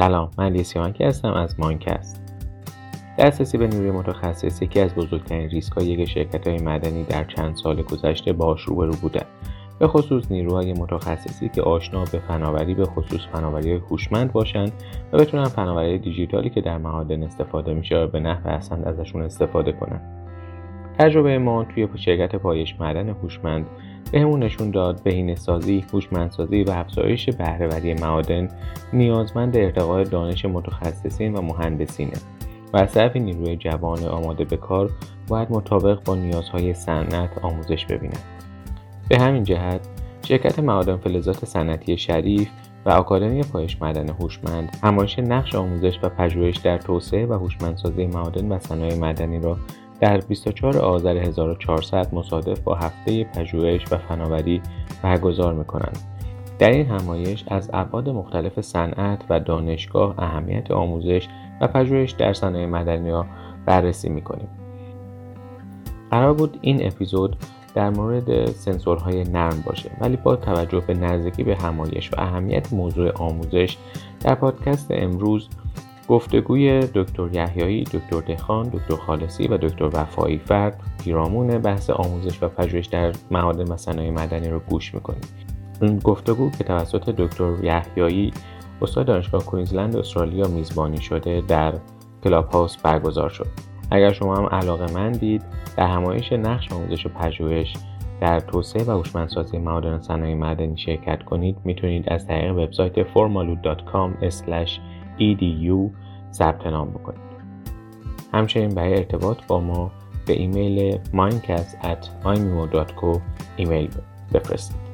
سلام من لیسیانکی هستم از مانکست. دسترسی به نیروی متخصص یکی از بزرگترین ریسک های یک شرکت های مدنی در چند سال گذشته باش روبرو بودن به خصوص نیروهای متخصصی که آشنا به فناوری به خصوص فناوری هوشمند باشند و بتونن فناوری دیجیتالی که در معادن استفاده میشه به نحو احسن ازشون استفاده کنن. تجربه ما توی شرکت پایش معدن هوشمند بهمون نشون داد بهینه سازی، هوشمندسازی و افزایش بهرهوری معادن نیازمند ارتقای دانش متخصصین و مهندسینه و طرف نیروی جوان آماده به کار باید مطابق با نیازهای صنعت آموزش ببینند. به همین جهت شرکت معادن فلزات صنعتی شریف و آکادمی پایش معدن هوشمند همایش نقش آموزش و پژوهش در توسعه و هوشمندسازی معادن و صنایع مدنی را در 24 آذر 1400 مصادف با هفته پژوهش و فناوری برگزار می‌کنند. در این همایش از ابعاد مختلف صنعت و دانشگاه اهمیت آموزش و پژوهش در صنایع مدنی را بررسی می‌کنیم. قرار بود این اپیزود در مورد سنسورهای نرم باشه ولی با توجه به نزدیکی به همایش و اهمیت موضوع آموزش در پادکست امروز گفتگوی دکتر یحیایی، دکتر دخان، دکتر خالصی و دکتر وفایی فرد پیرامون بحث آموزش و پژوهش در معادن و صنایع مدنی رو گوش می‌کنیم. این گفتگو که توسط دکتر یحیایی استاد دانشگاه کوینزلند استرالیا میزبانی شده در کلاب هاوس برگزار شد. اگر شما هم علاقه مندید در همایش نقش آموزش و پژوهش در توسعه و هوشمندسازی معادن صنایع مدنی شرکت کنید می‌تونید از طریق وبسایت formalud.com/edu ثبت نام بکنید. همچنین برای ارتباط با ما به ایمیل mindcast@imimo.co ایمیل بفرستید.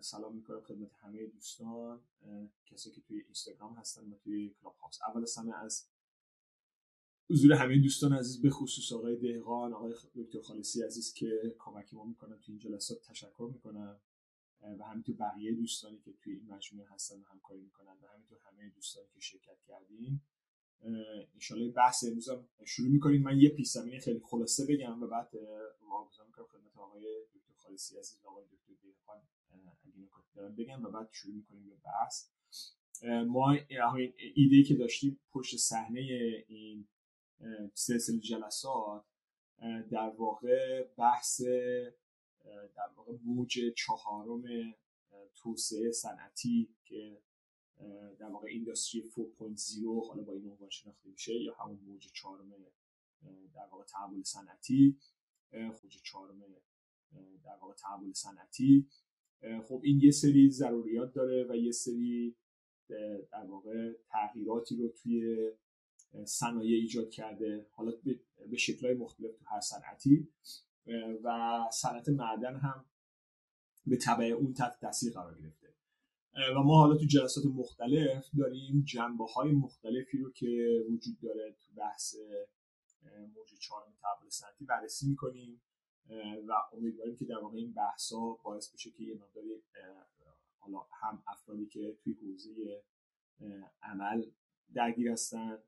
سلام می‌کنم خدمت همه دوستان کسی که توی اینستاگرام هستن و توی کلاب هاوس. اول از همه از حضور همه دوستان عزیز به خصوص آقای دهقان آقای دکتر خالصی عزیز که کمک ما می‌کنن توی این جلسات تشکر می‌کنم. و همینطور بقیه دوستانی که توی این مجموعه هستن و همکاری می‌کنن و همینطور همه دوستانی که شرکت کردین. انشالله بحث امروز هم شروع می‌کنیم. من یه پیش خیلی خلاصه بگم و بعد واگذار می‌کنم خدمت آقای دکتر خالصی عزیز و آقای دکتر دهقان اگه بگم و بعد شروع می‌کنیم به بحث. ما ایده که داشتیم پشت صحنه این سلسله جلسات در واقع بحث در واقع موج چهارم توسعه صنعتی که در واقع اینداستری 4.0 حالا با این عنوان شناخته میشه یا همون موج چهارم در واقع تحول صنعتی موج چهارم در واقع تحول صنعتی. خب این یه سری ضروریات داره و یه سری در واقع تغییراتی رو توی صنایع ایجاد کرده حالا به شکلهای مختلف تو هر صنعتی. و صنعت معدن هم به تبع اون تحت تاثیر قرار گرفته. و ما حالا تو جلسات مختلف داریم جنبه های مختلفی رو که وجود داره تو بحث موج چهارم تحول صنعتی بررسی می‌کنیم. و امیدواریم که در واقع این بحث ها باعث بشه که یه مقداری حالا هم افرادی که توی حوزه عمل درگیر هستن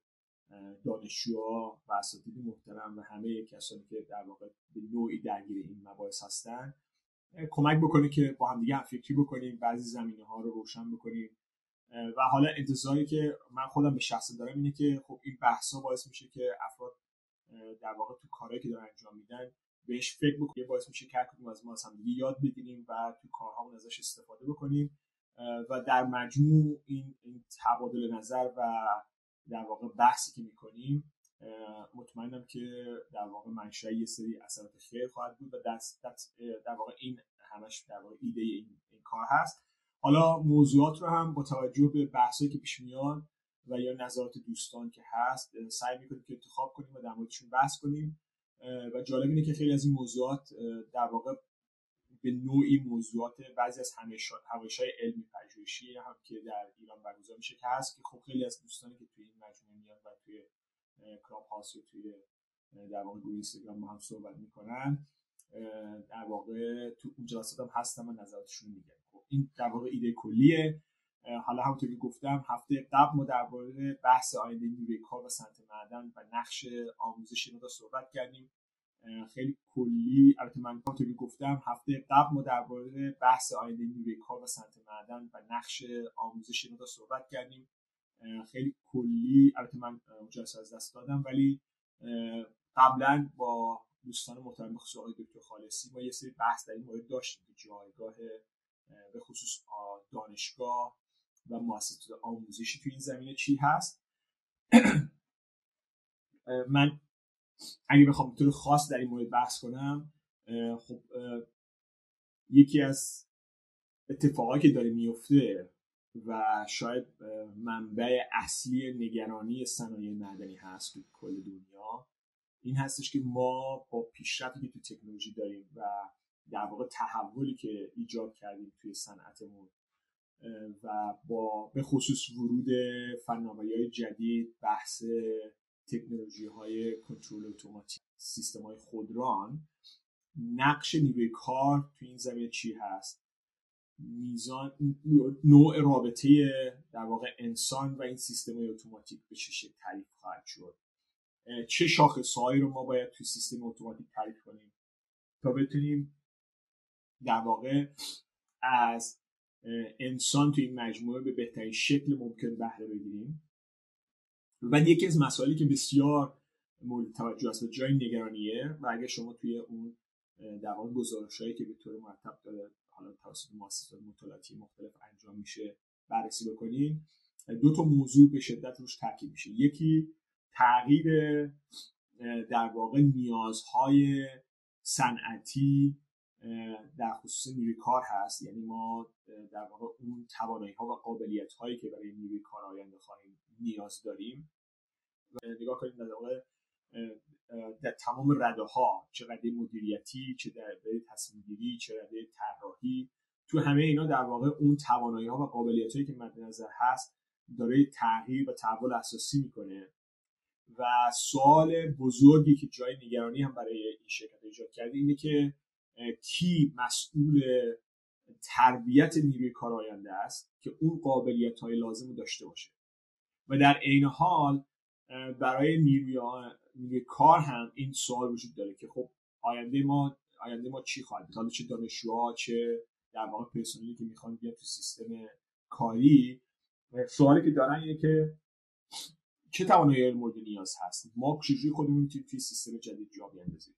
دانشجوها و اساتید محترم و همه کسانی که در واقع به نوعی درگیر این مباحث هستن کمک بکنه که با هم دیگه هم فکری بکنیم بعضی زمینه ها رو روشن بکنیم. و حالا انتظاری که من خودم به شخص دارم اینه که خب این بحث ها باعث میشه که افراد در واقع تو کارهایی که دارن انجام میدن بهش فکر بکنیم باعث میشه که کدوم از ما از هم دیگه یاد بگیریم و تو کارهامون ازش استفاده بکنیم. و در مجموع این, این تبادل نظر و در واقع بحثی که می‌کنیم مطمئنم که در واقع منشأ یه سری اثرات خیر خواهد بود و دست, در واقع این همش در واقع ایده این, این کار هست. حالا موضوعات رو هم با توجه به بحثایی که پیش میان و یا نظرات دوستان که هست سعی می‌کنیم که انتخاب کنیم و در موردشون بحث کنیم. و جالب اینه که خیلی از این موضوعات در واقع به نوعی موضوعات بعضی از همیشه های علمی پژوهشی هم که در ایران برگزار میشه که هست که خب خیلی از دوستانی که توی این مجموعه میان و توی کلاب هاوس و توی در واقع گروه اینستاگرام هم صحبت می‌کنن در واقع تو اون جلسات هم هستن و نظراتشون میگن. خب این در واقع ایده کلیه. حالا همونطور که گفتم هفته قبل ما درباره بحث آینده نیروی کار و معدن و نقش آموزش اینا صحبت کردیم. خیلی کلی. البته من که گفتم هفته قبل ما درباره بحث آینده نیروی کار و معدن و نقش آموزش اینا صحبت کردیم. خیلی کلی. البته من جلسه از دست دادم ولی قبلا با دوستان محترم بخصوص آقای دکتر خالصی ما یه سری بحث در این مورد داشتیم که جایگاه به خصوص دانشگاه و مؤسسات آموزشی تو این زمینه چی هست. من اگه بخوام طور خاص در این مورد بحث کنم خب یکی از اتفاقایی که داره میفته و شاید منبع اصلی نگرانی صنایع معدنی هست تو کل دنیا این هستش که ما با پیشرفتی که تو تکنولوژی داریم و در واقع تحولی که ایجاد کردیم توی صنعتمون و با به خصوص ورود فناوری های جدید بحث تکنولوژی های کنترل اتوماتیک سیستم های خودران نقش نیروی کار تو این زمینه چی هست؟ میزان نوع رابطه در واقع انسان و این سیستم های اتوماتیک به چه شکل تعریف خواهد شد؟ چه شاخصهایی رو ما باید توی سیستم اتوماتیک تعریف کنیم تا بتونیم در واقع از انسان توی این مجموعه به بهترین شکل ممکن بهره بگیریم؟ و یکی از مسائلی که بسیار مورد توجه است و جای نگرانیه و اگر شما توی اون در واقع گزارشهایی که به طور مرتب داره حالا توسط مؤسسات مطالعاتی مختلف انجام میشه بررسی بکنیم دو تا موضوع به شدت روش تاکید میشه. یکی تغییر در واقع نیازهای صنعتی در خصوص نیروی کار هست. یعنی ما در واقع اون توانایی ها و قابلیت هایی که برای نیروی کار آینده خواهیم نیاز داریم. و نگاه کنیم در واقع در تمام رده ها چه رده مدیریتی چه در رده تصمیم گیری چه رده طراحی تو همه اینا در واقع اون توانایی ها و قابلیت هایی که مد نظر هست داره تغییر و تحول اساسی می‌کنه. و سوال بزرگی که جای نگرانی هم برای این شرکت ایجاد کرده اینه که کی مسئول تربیت نیروی کار آینده است که اون قابلیت های لازم داشته باشه. و در عین حال برای نیروی, نیروی کار هم این سوال وجود داره که خب آینده ما آینده ما چی خواهد حالا چه دانشجوها چه در واقع پرسنلی که می‌خوان بیان تو سیستم کاری. سوالی که دارن اینه که چه توانایی مورد نیاز هست؟ ما چجوری خودمون توی سیستم جدید جا بیاندازیم؟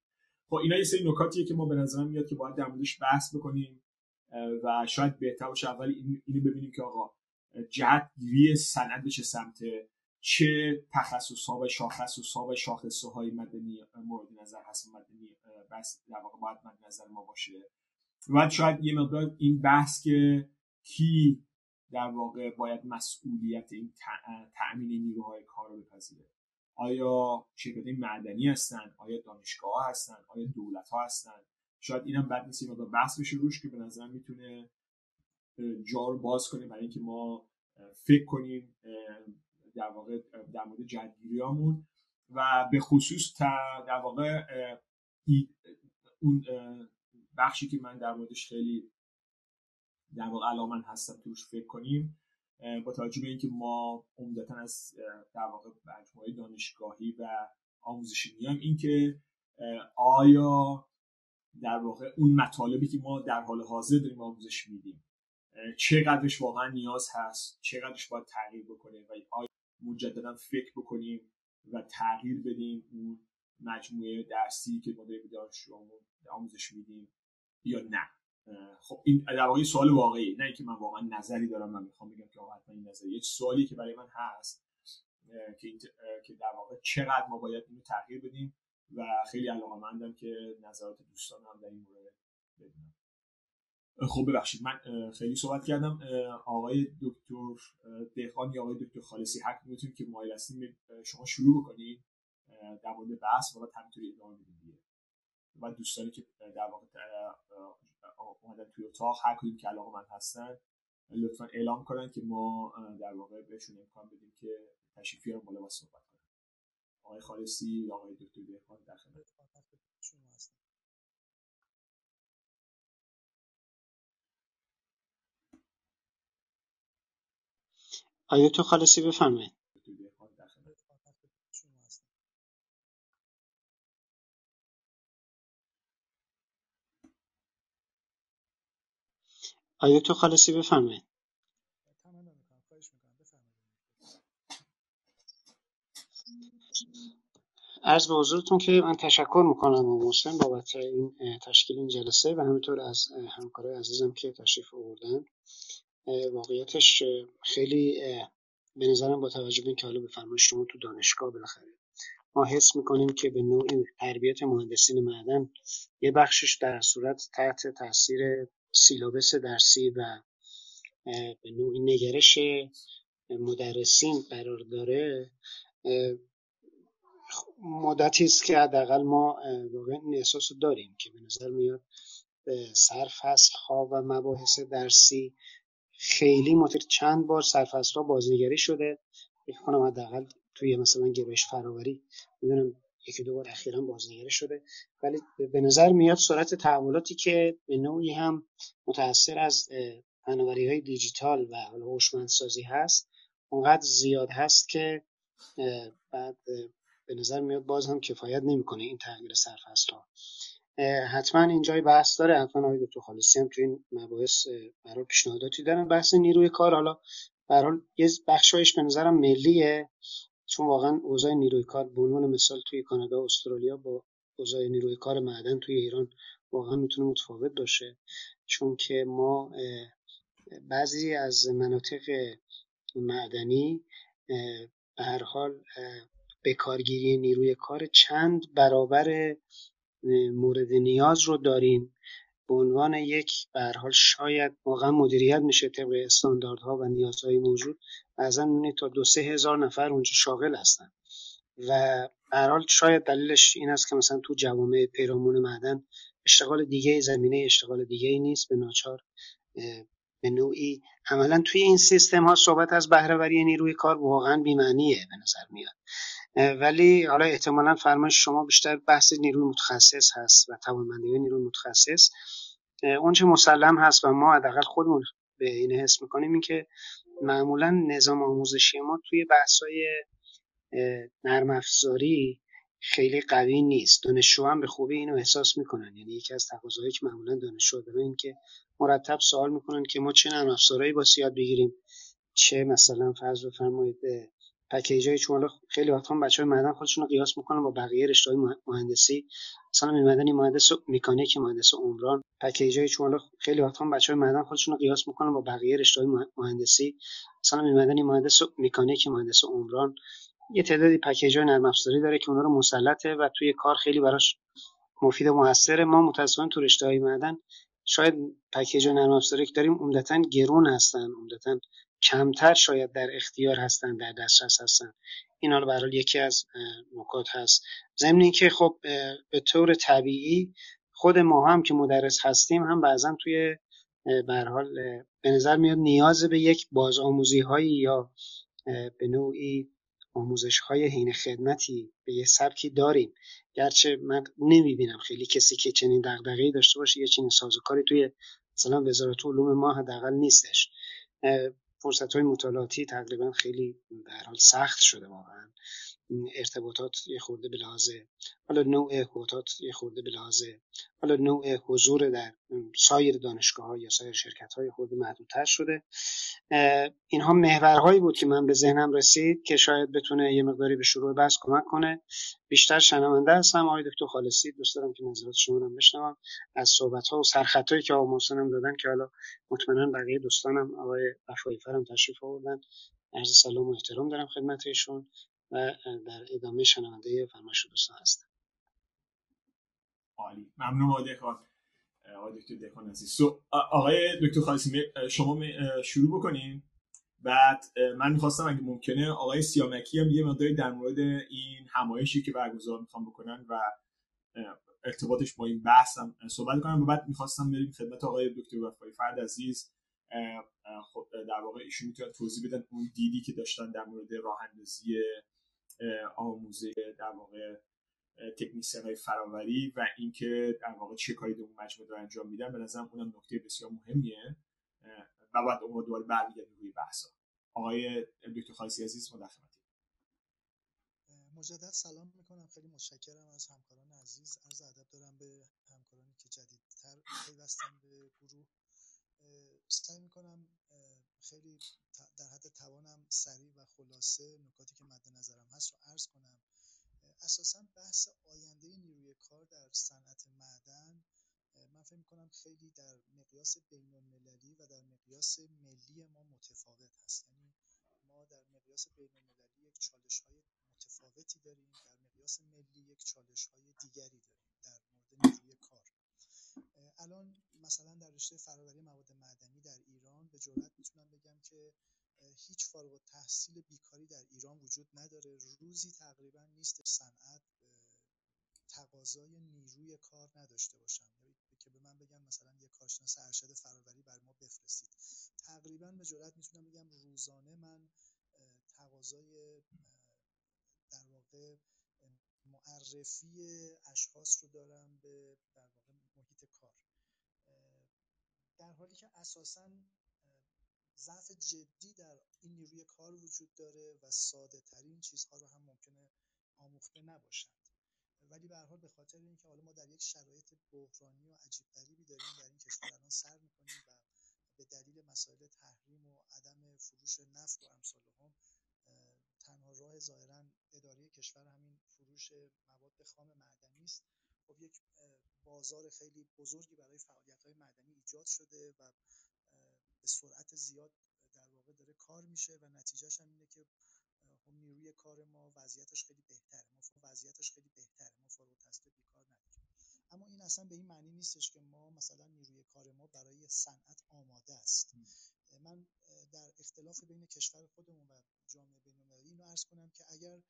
خب اینا یه سری نکاتیه که ما به نظرم میاد که باید در موردش بحث بکنیم و شاید بهتر باشه اول اینو ببینیم که آقا جهت گیری سند به چه سمته؟ چه تخصص ها و شاخص ها و شاخص های مدنی مورد نظر هست مدنی بس در واقع باید مد نظر ما باشه. و شاید یه مقدار این بحث که کی در واقع باید مسئولیت این تأمین نیروهای کار رو بپذیره. آیا شرکت معدنی هستن؟ آیا دانشگاه هستن؟ آیا دولت ها هستن؟ شاید اینم بد نیست این بحث بشه روش که به نظر می‌تونه جا رو باز کنه برای اینکه ما فکر کنیم در واقع در مورد جدگیریامون و به خصوص در واقع اون بخشی که من در موردش خیلی در واقع علامن هستم توش فکر کنیم با توجه به اینکه ما عمدتا از در واقع مجموعه دانشگاهی و آموزشی میایم اینکه آیا در واقع اون مطالبی که ما در حال حاضر داریم آموزش میدیم چقدرش واقعا نیاز هست چقدرش باید تغییر بکنه و آیا مجددا فکر بکنیم و تغییر بدیم اون مجموعه درسی که ما داریم دانشجوامون آموزش میدیم یا نه؟ خب این در واقع سوال واقعی نه اینکه من واقعا نظری دارم من می‌خوام بگم که حتما این نظری یه سوالی که برای من هست که که در واقع چقدر ما باید اینو تغییر بدیم و خیلی علاقه‌مندم که نظرات دوستان هم در این مورد بدونم خب ببخشید من خیلی صحبت کردم. آقای دکتر دهقان یا آقای دکتر خالصی حق می‌تونید که مایل هستیم شما شروع بکنید در مورد بحث و همینطوری ادامه بدید و دوستانی که در واقع اومدن توی اتاق هر کدوم که علاقه من هستن لطفا اعلام کنن که ما در واقع بهشون امکان بدیم که تشریف بیارن بالا و صحبت کنن. آقای خالصی یا آقای دکتر دهقان در خدمت. آیا تو خالصی بفرمایید؟ آیا تو خالصی بفرمایید عرض به حضورتون که من تشکر می‌کنم و محسن بابت این تشکیل این جلسه و همینطور از همکارای عزیزم که تشریف آوردن. واقعیتش خیلی به نظرم با توجه به اینکه حالا به فرمایش شما تو دانشگاه بالاخره ما حس می‌کنیم که به نوعی تربیت مهندسین معدن یه بخشش در صورت تحت تاثیر سیلابس درسی و به نوعی نگرش مدرسین قرار داره. مدتی است که حداقل ما واقعا این احساس رو داریم که به نظر میاد هست خواب و مباحث درسی خیلی متر چند بار ها بازنگری شده. فکر کنم حداقل توی مثلا گرایش فراوری می‌دونم یکی دو بار اخیرا بازنگری شده. ولی به نظر میاد سرعت تحولاتی که به نوعی هم متاثر از فناوری های دیجیتال و حالا هوشمندسازی هست اونقدر زیاد هست که بعد به نظر میاد باز هم کفایت نمی‌کنه این تغییر ها حتما اینجای بحث داره. حتما آقای دکتر خالصی هم تو این مباحث برای پیشنهاداتی دارن. بحث نیروی کار حالا برای یه بخشایش به نظرم ملیه. چون واقعا اوضاع نیروی کار به عنوان مثال توی کانادا و استرالیا با اوضاع نیروی کار معدن توی ایران واقعا می‌تونه متفاوت باشه. چون که ما بعضی از مناطق معدنی به هر حال به کارگیری نیروی کار چند برابر مورد نیاز رو داریم. به عنوان یک به حال شاید واقعا مدیریت میشه طبق استانداردها و نیازهای موجود. بعضا تا دو سه هزار نفر اونجا شاغل هستن. و حال شاید دلیلش این است که مثلا تو جوامع پیرامون معدن اشتغال دیگه زمینه اشتغال دیگه ای نیست به ناچار به نوعی عملا توی این سیستم ها صحبت از بهرهوری نیروی کار واقعا بیمعنیه به نظر میاد. ولی حالا احتمالا فرمایش شما بیشتر بحث نیروی متخصص هست و توانمندی نیروی متخصص. اونچه مسلم هست و ما حداقل خودمون به این حس می‌کنیم این که معمولا نظام آموزشی ما توی بحثای نرم افزاری خیلی قوی نیست. دانشجو هم به خوبی اینو احساس می‌کنن. یعنی یکی از تقاضاهایی که معمولا دانشجو داره این که مرتب سوال می‌کنن که ما چه نرم افزارهایی با یاد بگیریم؟ چه مثلا فرض بفرمایید پکیجای چون خیلی وقتا بچه های معدن خودشون رو قیاس می‌کنن با بقیه رشته مهندسی. مثلا مدنی مهندس مکانیک مهندس عمران. پکیجای چون خیلی وقتا بچه های معدن خودشون رو قیاس می‌کنن با بقیه رشته مهندسی. مثلا مدنی مهندس مکانیک مهندس عمران. یه تعدادی پکیجای نرم افزاری داره که اونا رو مسلطه و توی کار خیلی براش مفید و موثره. ما متاسفانه تو رشته های معدن شاید پکیج نرم افزاری که داریم عمدتا گرون هستن. عمدتا کمتر شاید در اختیار هستن در دسترس هستن. این حالا برحال یکی از نکات هست. ضمن اینکه خب به طور طبیعی خود ما هم که مدرس هستیم هم بعضا توی به حال به نظر میاد نیاز به یک بازآموزی هایی یا به نوعی آموزش های حین خدمتی به یه سبکی داریم. گرچه من نمی‌بینم خیلی کسی که چنین دغدغه‌ای داشته باشه یا چنین سازوکاری توی مثلا وزارت علوم ما حداقل نیستش. فرصت های مطالعاتی تقریبا خیلی در حال سخت شده واقعا. ارتباطات یه خورده لحاظ حالا نوع ارتباطات یه خورده لحاظ حالا نوع حضور در سایر دانشگاه ها یا سایر شرکت های خورده محدودتر شده. اینها محورهایی بود که من به ذهنم رسید که شاید بتونه یه مقداری به شروع بحث کمک کنه. بیشتر شنونده هستم. آقای دکتر خالصی دوست دارم که نظرات شما رو بشنوم. از صحبت ها و سرخطایی که آقا محسنم دادن که حالا مطمئنا بقیه دوستانم آقای وفایی فرم تشریف آوردن. عرض سلام و احترام دارم خدمت ایشون. و در ادامه شنونده فرمایش دوستان هستم. عالی. ممنون آقای دکان. آقای دکتر دکان عزیز. سو آقای دکتر خالصی شما شروع بکنین. بعد من می‌خواستم اگه ممکنه آقای سیامکی هم یه مقداری در مورد این همایشی که برگزار می‌خوام بکنن و ارتباطش با این بحث هم صحبت کنم. و بعد می‌خواستم بریم خدمت آقای دکتر وفای فرد عزیز. خب در واقع ایشون می‌تونن توضیح بدن اون دیدی که داشتن در مورد راه اندازی آموزه در واقع تکنیسیان های فراوری و اینکه در واقع چه کاری در اون مجموعه رو انجام میدن به نظرم اونم نکته بسیار مهمیه و بعد اون دوباره برمیگردیم روی بحثا. آقای دکتر خالصی عزیز مداخلت مجدد سلام می‌کنم. خیلی متشکرم از همکاران عزیز. عرض ادب دارم به همکارانی که جدیدتر پیوستن به گروه. سعی می‌کنم خیلی در حد توانم سریع و خلاصه نکاتی که مد نظرم هست رو عرض کنم. اساسا بحث آینده نیروی کار در صنعت معدن من فکر می‌کنم خیلی در مقیاس بین المللی و در مقیاس ملی ما متفاوت هست. یعنی ما در مقیاس بین المللی یک چالش های متفاوتی داریم در مقیاس ملی یک چالش های دیگری داریم در مورد نیروی کار الان مثلا در رشته فرآوری مواد معدنی در ایران به جرات می‌تونم بگم که هیچ فارغ التحصیل بیکاری در ایران وجود نداره. روزی تقریبا نیست صنعت تقاضای نیروی کار نداشته باشن که به من بگن مثلا یه کارشناس ارشد فرآوری بر ما بفرستید. تقریبا به جرات می‌تونم بگم روزانه من تقاضای در واقع معرفی اشخاص رو دارم به در واقع محیط کار. در حالی که اساسا ضعف جدی در این نیروی کار وجود داره و ساده ترین چیزها رو هم ممکنه آموخته نباشند. ولی به حال به خاطر اینکه حالا ما در یک شرایط بحرانی و عجیب غریبی داریم در این کشور الان سر می‌کنیم و به دلیل مسائل تحریم و عدم فروش نفت و امثال هم تنها راه ظاهرا اداره کشور همین فروش مواد خام معدنی است. خب یک بازار خیلی بزرگی برای فعالیت های معدنی ایجاد شده و به سرعت زیاد در واقع داره کار میشه و نتیجهش هم اینه که خب نیروی کار ما وضعیتش خیلی بهتره. ما وضعیتش خیلی بهتره. ما فارغ التحصیل بیکار نداریم. اما این اصلا به این معنی نیستش که ما مثلا نیروی کار ما برای صنعت آماده است. من در اختلاف بین کشور خودمون و جامعه بین‌المللی اینو عرض کنم که اگر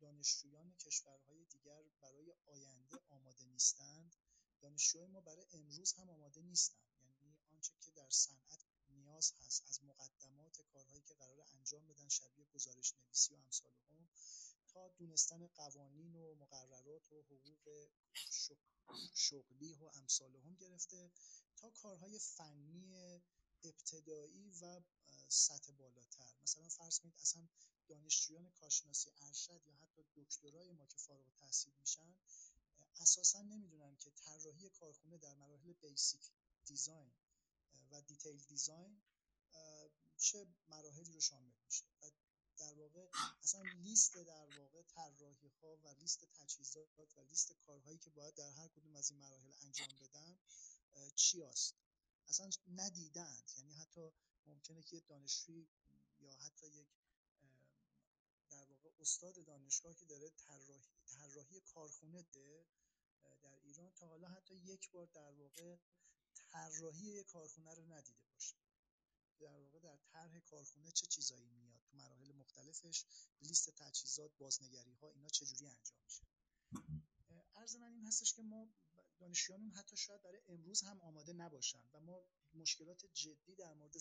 دانشجویان کشورهای دیگر برای آینده آماده نیستند دانشجوهای ما برای امروز هم آماده نیستند یعنی آنچه که در صنعت نیاز هست از مقدمات کارهایی که قرار انجام بدن شبیه گزارش نویسی و امثال هم تا دونستن قوانین و مقررات و حقوق شغلی و امثال هم گرفته تا کارهای فنی ابتدایی و سطح بالاتر. مثلا فرض کنید اصلا دانشجویان کارشناسی ارشد یا حتی دکترای ما که فارغ التحصیل میشن اساسا نمی‌دونن که طراحی کارخونه در مراحل basic design و detail design چه مراحلی رو شامل میشه. و در واقع اصلا لیست در واقع طراحی ها و لیست تجهیزات و لیست کارهایی که باید در هر کدوم از این مراحل انجام بدن چی است اصلا ندیدند. یعنی حتی ممکنه که دانشجوی یا حتی یک در واقع استاد دانشگاه که داره طراحی طراحی کارخونه ده در ایران تا حالا حتی یک بار در واقع طراحی یک کارخونه رو ندیده باشه. در واقع در طرح کارخونه چه چیزایی میاد؟ تو مراحل مختلفش لیست تجهیزات بازنگری ها اینا چجوری انجام میشه؟ عرض من این هستش که ما دانشجویانمون حتی شاید برای امروز هم آماده نباشن و ما مشکلات جدی در مورد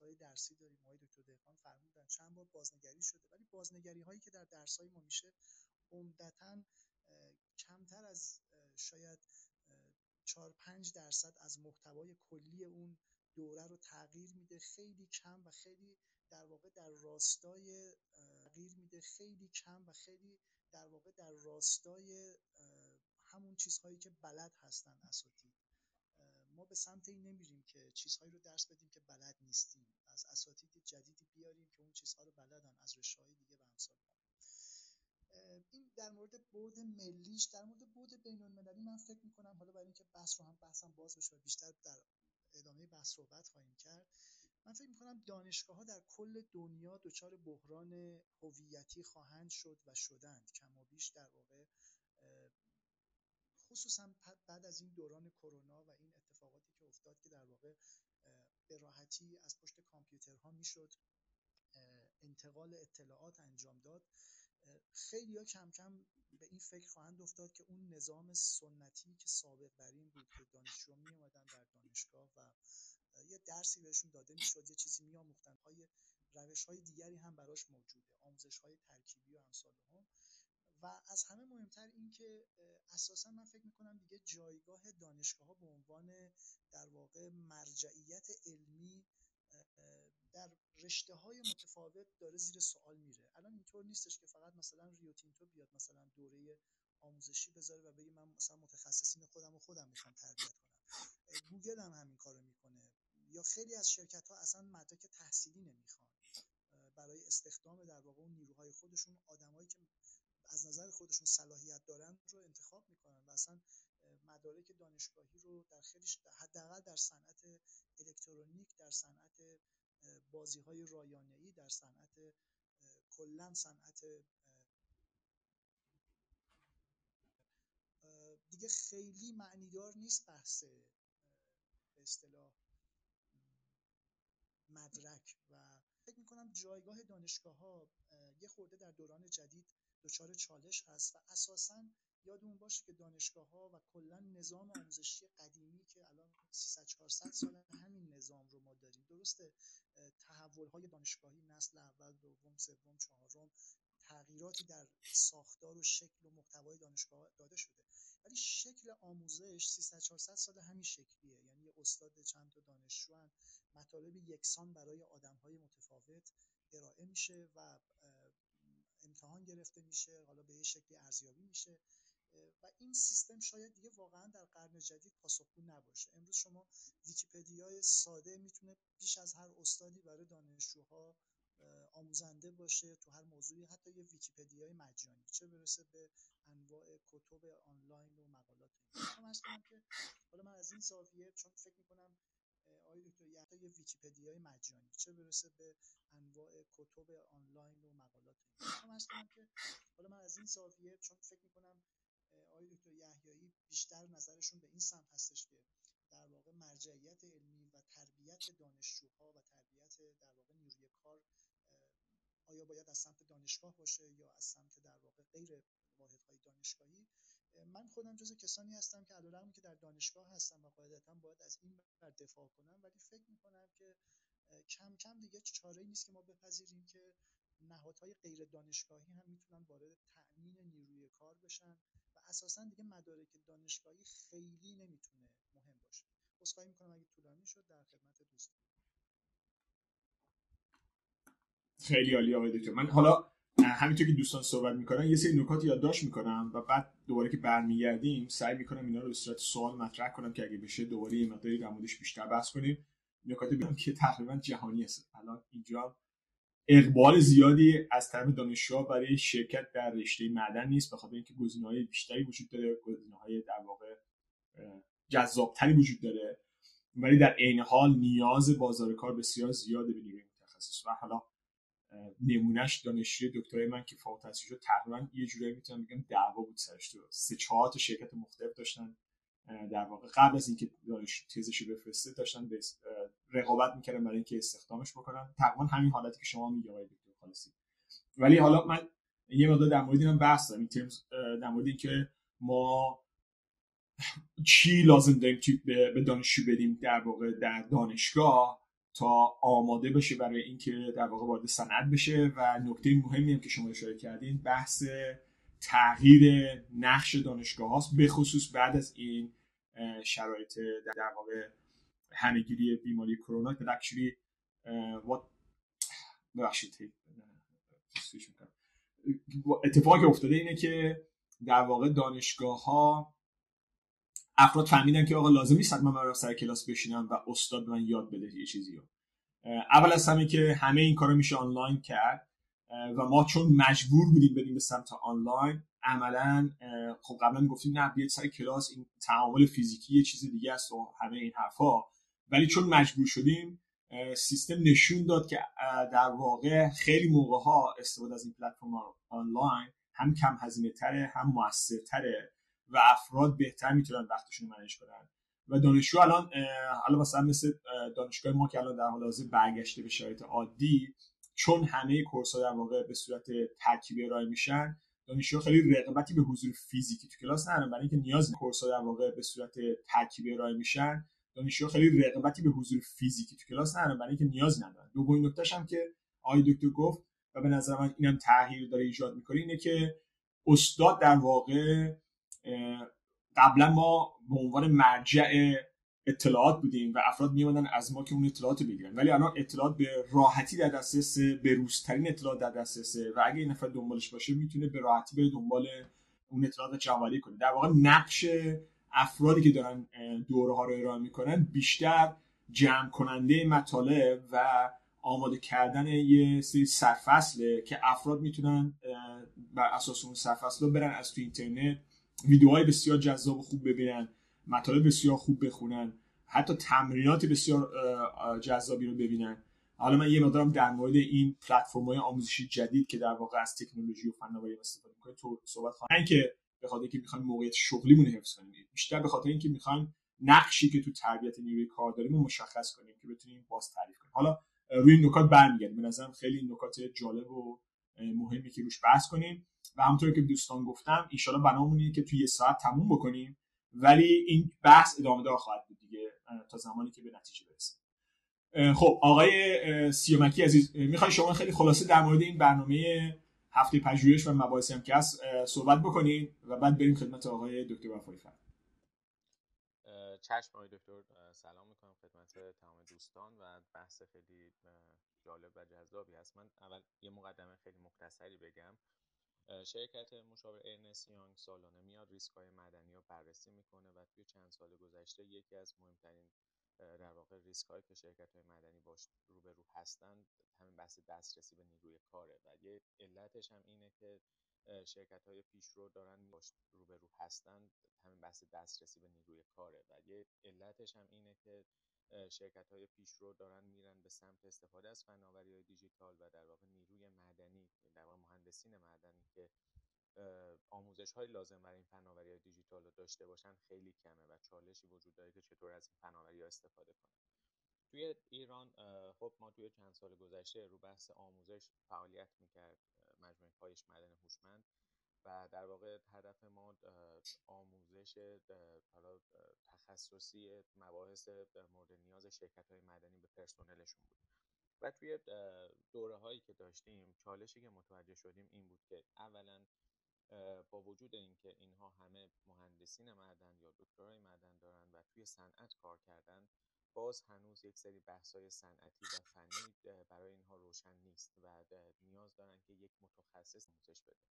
های درسی داریم. آقای دکتر دهقان فرمودن چند بار بازنگری شده ولی بازنگری هایی که در درس های ما میشه عمدتا کمتر از شاید 4 5 درصد از محتوای کلی اون دوره رو تغییر میده. خیلی کم و خیلی در واقع در راستای تغییر میده. خیلی کم و خیلی در واقع در راستای همون چیزهایی که بلد هستن اساتید. ما به سمت این نمیریم که چیزهایی رو درس بدیم که بلد نیستیم. از اساتید جدیدی بیاریم که اون چیزها رو بلدن از رشته دیگه و امثال. این در مورد بود ملیش در مورد بود بین المللی من فکر می‌کنم حالا برای اینکه بحث رو هم بحثم باز بشه و بیشتر در ادامه بحث صحبت خواهیم کرد من فکر می‌کنم دانشگاه ها در کل دنیا دچار بحران هویتی خواهند شد و شدند کم و بیش در واقع خصوصا بعد از این دوران کرونا و این اتفاقاتی که افتاد که در واقع به راحتی از پشت کامپیوترها می‌شد انتقال اطلاعات انجام داد. خیلی ها کم کم به این فکر خواهند افتاد که اون نظام سنتی که سابق بر این بود که دانشجو می اومدن در دانشگاه و یه درسی بهشون داده می‌شد یه چیزی می آموختن های روش های دیگری هم براش موجوده آموزش های ترکیبی و امثال هم و از همه مهمتر این که اساسا من فکر می‌کنم دیگه جایگاه دانشگاه ها به عنوان در واقع مرجعیت علمی در رشته های متفاوت داره زیر سوال میره. الان اینطور نیستش که فقط مثلا ریو تینتو بیاد مثلا دوره آموزشی بذاره و بگه من مثلا متخصصین خودم و خودم می‌خوام تربیت کنم. گوگل هم همین کارو می‌کنه. یا خیلی از شرکت ها اصلا مدرک تحصیلی نمی‌خوان. برای استخدام در واقع اون نیروهای خودشون آدمایی که از نظر خودشون صلاحیت دارن رو انتخاب می‌کنن و اصلا مدارک دانشگاهی رو در خیلی حداقل در صنعت الکترونیک در صنعت بازی های رایانه‌ای در صنعت کلا صنعت دیگه خیلی معنیدار نیست بحث به اصطلاح مدرک و فکر می‌کنم جایگاه دانشگاه ها یه خورده در دوران جدید دچار چالش هست و اساسا یادمون باشه که دانشگاه ها و کلا نظام آموزشی قدیمی که الان 300 400 سال همین نظام رو ما داریم. درسته تحول های دانشگاهی نسل اول دوم سوم چهارم تغییراتی در ساختار و شکل و محتوای دانشگاه داده شده. ولی شکل آموزش 300 400 سال همین شکلیه. یعنی استاد چند تا دانشجو مطالب یکسان برای آدمهای متفاوت ارائه میشه و امتحان گرفته میشه. حالا به یه شکلی ارزیابی میشه. و این سیستم شاید دیگه واقعا در قرن جدید پاسخگو نباشه. امروز شما ویکیپدیای ساده می‌تونه بیش از هر استادی برای دانشجوها آموزنده باشه تو هر موضوعی حتی یه ویکیپدیای مجانی. چه برسه به انواع کتب آنلاین و مقالات. این که حالا من از این زاویه چون فکر می‌کنم آقای دکتر یه ویکیپدیای مجانی. چه برسه به انواع کتب آنلاین و مقالات. این که حالا من از این زاویه چون فکر می‌کنم دکتر یحیایی بیشتر نظرشون به این سمت هستش که در واقع مرجعیت علمی و تربیت دانشجوها و تربیت در واقع نیروی کار آیا باید از سمت دانشگاه باشه یا از سمت در واقع غیر واحدهای دانشگاهی؟ من خودم جز کسانی هستم که علیرغم که در دانشگاه هستم و قاعدتا باید از این بر دفاع کنم ولی فکر می‌کنم که کم کم دیگه چاره نیست که ما بپذیریم که نهادهای غیر دانشگاهی هم می‌تونن وارد تأمین نیروی کار بشن و اساسا دیگه مدارک دانشگاهی خیلی نمی‌تونه مهم باشه. عذرخواهی می‌کنم اگه طولانی شد در خدمت دوستان. خیلی عالی آقای دکتر. من حالا همینطور که دوستان صحبت می‌کنن یه سری نکات یادداشت می‌کنم و بعد دوباره که برمیگردیم سعی می‌کنم اینا رو به صورت سوال مطرح کنم که اگه بشه دوباره یه مقداری در موردش بیشتر بحث کنیم. نکات بیان که تقریبا جهانی هست الان اینجا اقبال زیادی از طرف دانشجوها برای شرکت در رشته معدن نیست بخاطر اینکه گزینه‌های بیشتری وجود داره گزینه‌های در واقع جذابتری وجود داره. ولی در عین حال نیاز بازار کار بسیار زیاده به نیروی متخصص و حالا نمونهش دانشجوی دکترای من که فوق التحصیل شد تقریبا یه جورایی می‌تونم بگم دعوا بود سرش. تو سه چهار تا شرکت مختلف داشتن. در واقع قبل از اینکه تزش بفرسته داشتن به رقابت می‌کردن برای اینکه استخدامش بکنن. تقریبا همین حالتی که شما میگه آقای دکتر خالصی. ولی حالا من یه مقدار در مورد اینم بحث دارم. این در مورد اینکه ما چی لازم داریم به دانشجو بدیم در واقع در دانشگاه تا آماده بشه برای اینکه در واقع وارد صنعت بشه. و نکته مهمی هم که شما اشاره کردین بحث تغییر نقش دانشگاه هاست به خصوص بعد از این شرایط در واقع همهگیری بیماری کرونا که اکچولی ببخشید اتفاقی افتاده اینه که در واقع دانشگاه ها افراد فهمیدن که آقا لازم نیست من برای سر کلاس بشینم و استاد من یاد بده یه چیزی رو. اول از همه که همه این کارو میشه آنلاین کرد. و ما چون مجبور بودیم بریم به سمت آنلاین عملا خب قبلا گفتیم نه بیاید سر کلاس این تعامل فیزیکی یه چیز دیگه است و همه این حرفا. ولی چون مجبور شدیم سیستم نشون داد که در واقع خیلی موقع ها استفاده از این پلتفرم آنلاین هم کم هزینه تره هم موثرتره و افراد بهتر می‌تونن وقتشون رو منیج کنن. و دانشجو الان حالا مثلا مثل دانشگاه ما که الان در حال حاضر برگشته به شرایط عادی چون همه کورس ها در واقع به صورت ترکیبی ارائه میشن دانشجو خیلی رقابتی به حضور فیزیکی تو کلاس ندارن. برای اینکه نیاز کورس در واقع به صورت ترکیبی ارائه میشن دانشجو خیلی رقابتی به حضور فیزیکی تو کلاس ندارن. برای اینکه نیاز ندارن. دومین نکتهش هم که آقای دکتر گفت و به نظر من اینم تغییر داره ایجاد می‌کنه اینه که استاد در واقع قبلا ما به عنوان مرجع اطلاعات بودیم و افراد میومدن از ما که اون اطلاعات بگیرن. ولی الان اطلاعات به راحتی در دسترس به روزترین اطلاعات در دسترسه و اگه این نفر دنبالش باشه می‌تونه به راحتی بره دنبال اون اطلاعات جمعآوری کنه. در واقع نقش افرادی که دارن دوره ها رو ارائه می‌کنن بیشتر جمع کننده مطالب و آماده کردن یه سری سرفصله که افراد می‌تونن بر اساس اون سرفصل رو برن از تو اینترنت ویدیوهای بسیار جذاب و خوب ببینن. مطالب بسیار خوب بخونن. حتی تمرینات بسیار جذابی رو ببینن. حالا من یه مقدارم در مورد این پلتفرم های آموزشی جدید که در واقع از تکنولوژی و فناوری استفاده می‌کنه تو صحبت خواهم. که به خاطر اینکه می‌خوایم موقعیت شغلیمون حفظ کنیم بیشتر به خاطر اینکه می‌خوایم نقشی که تو تربیت نیروی کار داریم رو مشخص کنیم که بتونیم باز تعریف کنیم. حالا روی این نکات برمیگردیم. به نظرم خیلی نکات جالب و مهمی که روش بحث کنیم. و همونطور که دوستان گفتم ان بنامون که توی یه ساعت تموم بکنیم. ولی این بحث ادامه دار خواهد بود دیگه تا زمانی که به نتیجه برسیم. خب آقای سیومکی عزیز می‌خوای شما خیلی خلاصه در مورد این برنامه هفته پژوهش و مباحثی هم که هست صحبت بکنین و بعد بریم خدمت آقای دکتر وفایی فرد. چشم آقای دکتر سلام می‌کنم خدمت تمام دوستان و بحث خیلی جالب و جذابی هست. من اول یه مقدمه خیلی مختصری بگم. شرکت مشاور ارنست یانگ سالانه میاد ریسک های مدنی رو بررسی می‌کنه و توی چند سال گذشته یکی از مهمترین در واقع ریسک هایی که شرکت های مدنی باش روبرو هستند همین بحث دسترسی به نیروی کاره و یه علتش هم اینه که شرکت های پیشرو دارن باش روبرو هستند همین بحث دسترسی به نیروی کاره و یه علتش هم اینه که شرکت های پیشرو دارن میرن به سمت استفاده از فناوری های دیجیتال و در واقع نیروی مدنی در واقع مهندسین مدنی که آموزش های لازم برای این فناوری های دیجیتال رو داشته باشن خیلی کمه و چالشی وجود داره که چطور از این فناوری ها استفاده کنن. توی ایران خب ما توی چند سال گذشته رو بحث آموزش فعالیت می‌کرد مجموعه پایش مدن هوشمند. و در واقع هدف ما آموزش حالا تخصصی مباحث مورد نیاز شرکت های مدنی به پرسنلشون بود. و توی دوره هایی که داشتیم چالشی که متوجه شدیم این بود که اولا با وجود اینکه اینها همه مهندسین معدن یا دکترای معدن دارن و توی صنعت کار کردن باز هنوز یک سری بحث‌های صنعتی و فنی برای اینها روشن نیست و نیاز دارن که یک متخصص آموزش بده.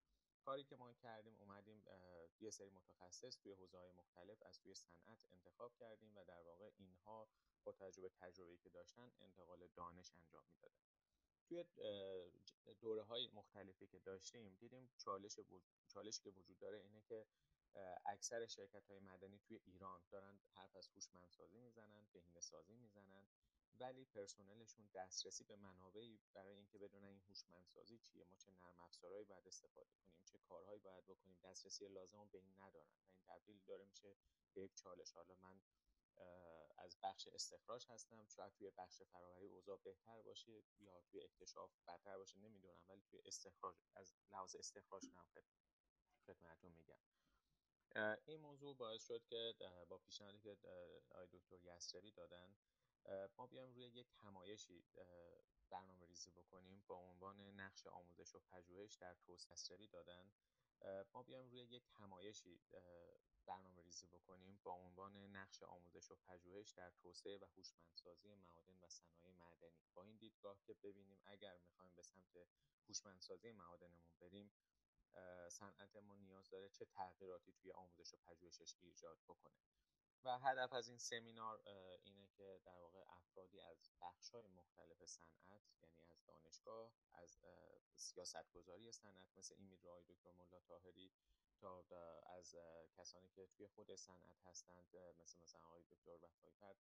کاری که ما کردیم اومدیم یه سری متخصص توی حوزه‌های مختلف از توی صنعت انتخاب کردیم و در واقع اینها با تجربه تجربه‌ای که داشتن انتقال دانش انجام می‌دادن. توی دوره های مختلفی که داشتیم دیدیم چالش چالشی که وجود داره اینه که اکثر شرکت های مدنی توی ایران دارن حرف از هوشمندسازی می‌زنن بهینه سازی می‌زنن. ولی پرسنلشون دسترسی به منابعی برای اینکه بدونن این هوشمندسازی چیه ما چه نرم افزارهایی باید استفاده کنیم چه کارهایی باید بکنیم دسترسی لازم به این ندارن و این تبدیل داره میشه به یک چالش. حالا من از بخش استخراج هستم شاید توی بخش فراوری اوضاع بهتر باشه یا توی اکتشاف بدتر باشه نمی‌دونم ولی توی استخراج از لحاظ استخراج هم خدمتتون میگم. این موضوع باعث شد که با پیشنهادی که آقای دکتر یسروی دادن ما بیایم روی یک همایشی برنامه ریزی بکنیم با عنوان نقش آموزش و پژوهش در توسعه دادن. ما بیایم روی یک همایشی برنامه ریزی بکنیم با عنوان نقش آموزش و پژوهش در توسعه و هوشمندسازی معادن و صنایع معدنی. با این دیدگاه که ببینیم اگر می‌خوایم به سمت هوشمندسازی معادنمون بریم صنعت ما نیاز داره چه تغییراتی توی آموزش و پژوهشش ایجاد بکنه. و هدف از این سمینار اینه که در واقع افرادی از بخش‌های مختلف صنعت یعنی از دانشگاه از سیاستگذاری صنعت مثل این آقای دکتر ملا طاهری تا از کسانی که توی خود صنعت هستند مثل مثلا آقای دکتر وفایی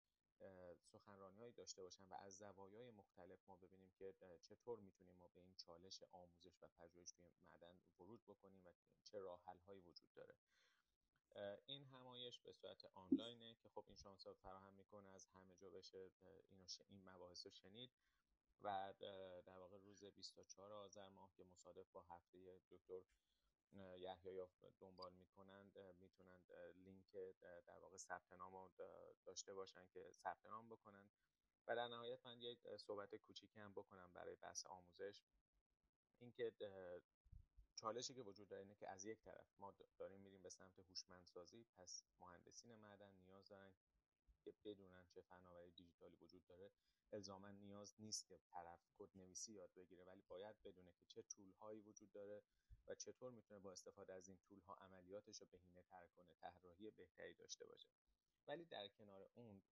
سخنرانی هایی داشته باشن و از زوایای مختلف ما ببینیم که چطور می‌تونیم ما به این چالش آموزش و پژوهش توی معدن ورود بکنیم و چه راه هایی وجود داره. این همایش به صورت آنلاینه که خب این شانس رو فراهم می‌کنه از همه جا بشه اینو این مباحث رو شنید و در واقع روز 24 آذر ماه که مصادف با هفته دکتر یحیی دنبال می‌کنند می‌تونند لینک در واقع ثبت نام داشته باشن که ثبت نام بکنن و در نهایت من یک صحبت کوچیکی هم بکنم برای بحث آموزش. اینکه چالشی که وجود داره اینه که از یک طرف ما داریم میریم به سمت هوشمندسازی پس مهندسین معدن نیاز دارن که بدونن چه فناوری دیجیتالی وجود داره. الزاما نیاز نیست که طرف کد نویسی یاد بگیره ولی باید بدونه که چه طول هایی وجود داره و چطور می‌تونه با استفاده از این طول ها عملیاتش رو بهینه تر کنه طراحی بهتری داشته باشه. ولی در کنار اون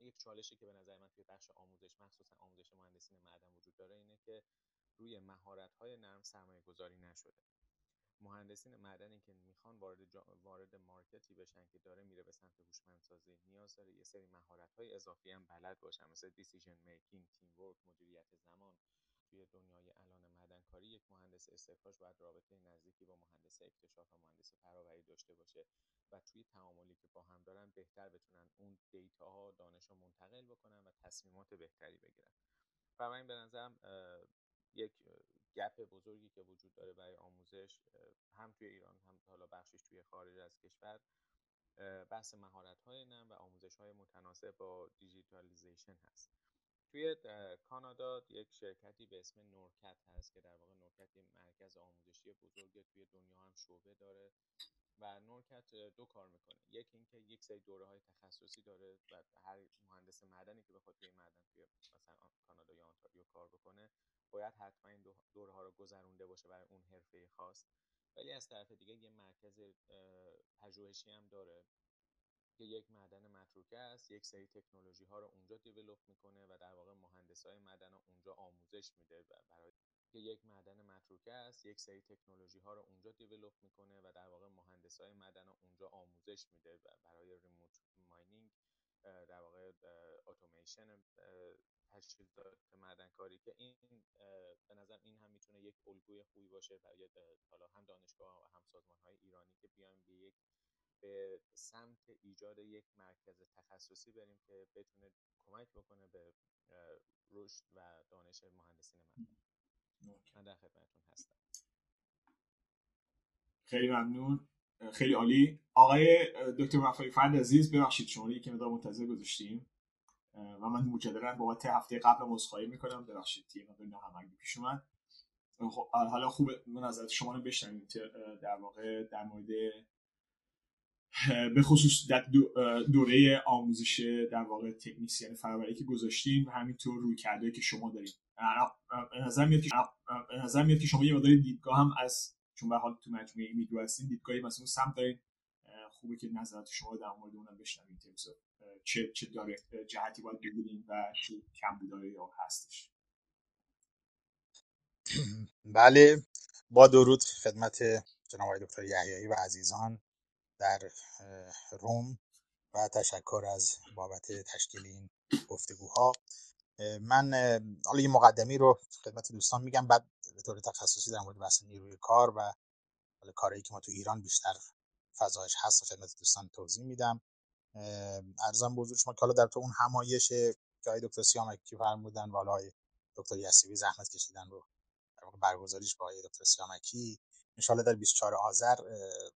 یک چالشی که به نظر من توی بخش آموزش مخصوصا آموزش مهندسی معدن وجود داره اینه که روی مهارت های نرم سرمایه گذاری نشده. مهندسین معدنی که می‌خوان وارد وارد market ی بشن که داره میره به سمت هوشمندسازی نیاز داره یه سری مهارت های اضافی هم بلد باشن مثل decision making teamwork مدیریت زمان. توی دنیای الان معدنکاری یک مهندس استخراج باید رابطه نزدیکی با مهندس اکتشاف و مهندس فراوری داشته باشه و توی تعاملی که با هم دارن بهتر بتونن اون data ها دانش رو منتقل بکنن و تصمیمات بهتری بگیرن. و به نظرم یک gap بزرگی که وجود داره برای آموزش هم توی ایران هم حالا بخشش توی خارج از کشور. بحث مهارت های نرم و آموزش های متناسب با digitalization هست. توی کانادا یک شرکتی به اسم NORCAT هست که در واقع NORCAT مرکز آموزشی بزرگ توی دنیا هم شعبه داره. و نورکت دو کار می‌کنه. یکی اینکه یک سری دوره های تخصصی داره و هر مهندس معدنی که بخواد توی معدن توی مثلا کانادا یا آنتاریو کار بکنه باید حتما این دوره ها رو گذرونده باشه برای اون حرفه خاص. ولی از طرف دیگه یه مرکز پژوهشی هم داره که یک معدن متروکه است یک سری تکنولوژی ها رو اونجا دیولپ می‌کنه و در واقع مهندس های معدن اونجا آموزش میده برای که یک معدن متروکه است یک سری تکنولوژی ها رو اونجا دیولپ می‌کنه و در واقع مهندس های معدن اونجا آموزش میده برای ریموت ماینینگ در واقع اتوماسیون تجهیزات معدنکاری که این به نظر این هم می‌تونه یک الگوی خوبی باشه برای حالا هم دانشگاه و هم سازمان های ایرانی که بیایم به یک به سمت ایجاد یک مرکز تخصصی بریم که بتونه کمک بکنه به رشد و دانش مهندسین معدن. من در خدمتتون هستم. خیلی ممنون. خیلی عالی. آقای دکتر وفایی فرد عزیز ببخشید شما یکی مقدار منتظر گذاشتیم. و من مجددا بابت هفته قبل عذرخواهی می‌کنم. ببخشید تیم به ناهمگی پیش اومد. خب، حالا خوبه من نظرت شما رو بشنویم در واقع در مورد به خصوص در دوره آموزش در واقع تکنیسیان فراوری که گذاشتیم و همینطور روی کرده که شما داریم. به نظر میاد که نظر میاد که شما یه مقدار دیدگاه هم از چون به حال تو مجموعه میدو هستین دیدگاهی مثلا سمت دارین. خوبه که نظرات شما در مورد اونم بشنویم چه چه داره جهتی باید بگیریم و چه کم بوداره یا هستش. بله با درود خدمت جناب دکتر یحیایی و عزیزان در روم و تشکر از بابت تشکیل این گفتگوها. من حالا یه مقدمی رو خدمت دوستان میگم بعد به طور تخصصی در مورد بحث نیروی کار و حالا کاری که ما تو ایران بیشتر فضایش هست خدمت دوستان توضیح میدم. ارزم بزرگ شما که حالا در تو اون همایش که های دکتر سیامکی فرمودن و حالا دکتر یسیوی زحمت کشیدن رو برگزاریش با های دکتر سیامکی انشالله در 24 آذر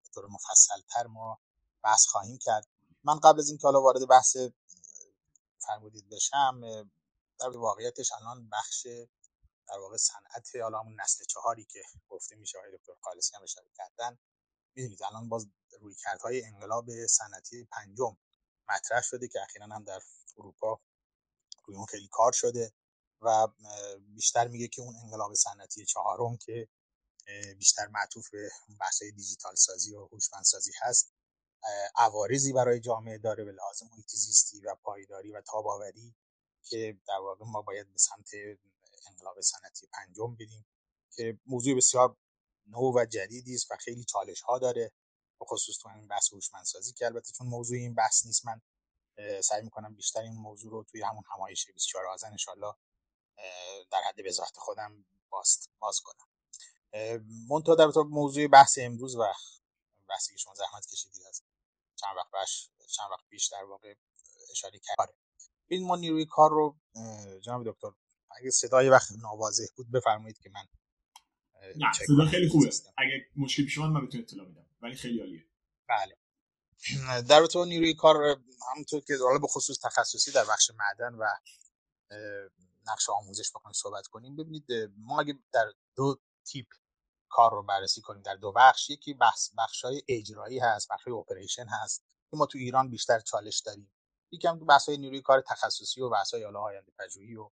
به طور مفصل تر ما بحث خواهیم کرد. من قبل از اینکه حالا وارد بحث فرمودید بشم در واقعیتش الان بخش در واقع صنعت حالا همون نسل چهاری که گفته میشه های دکتر خالصی هم اشاره کردن می‌دونید الان باز روی کردهای انقلاب صنعتی پنجم مطرح شده که اخیرا هم در اروپا روی اون خیلی کار شده و بیشتر میگه که اون انقلاب صنعتی چهارم که بیشتر معطوف به بحث دیجیتال سازی و هوشمند سازی هست. عوارضی برای جامعه داره به لحاظ محیط زیستی و پایداری و تاباوری که در واقع ما باید به سمت انقلاب صنعتی پنجم بریم که موضوع بسیار نو و جدیدی است و خیلی چالش ها داره. به خصوص تو این بحث هوشمندسازی که البته چون موضوع این بحث نیست من سعی می‌کنم بیشتر این موضوع رو توی همون همایش 24 آذر ان در حد به خودم باز, باز کنم. منتها در موضوع بحث امروز و بحثی که شما زحمت کشیدید از چند وقت باش چند وقت بیش در واقع اشاره کرد این ما نیروی کار رو جناب دکتر اگه صدای وقت ناواضح بود بفرمایید که من نه صدا خیلی خوبه. اگه مشکل پیش من بتونم اطلاع میدم ولی خیلی عالیه. بله. در تو نیروی کار همونطور که حالا به خصوص تخصصی در بخش معدن و نقش آموزش بکنیم صحبت کنیم ببینید ما اگه در دو تیپ کار رو بررسی کنیم در دو بخش یکی بخش بخش های اجرایی هست بخش اپریشن هست که ما تو ایران بیشتر چالش داریم. یکم تو بحث های نیروی کار تخصصی و بحث های آینده پژوهی و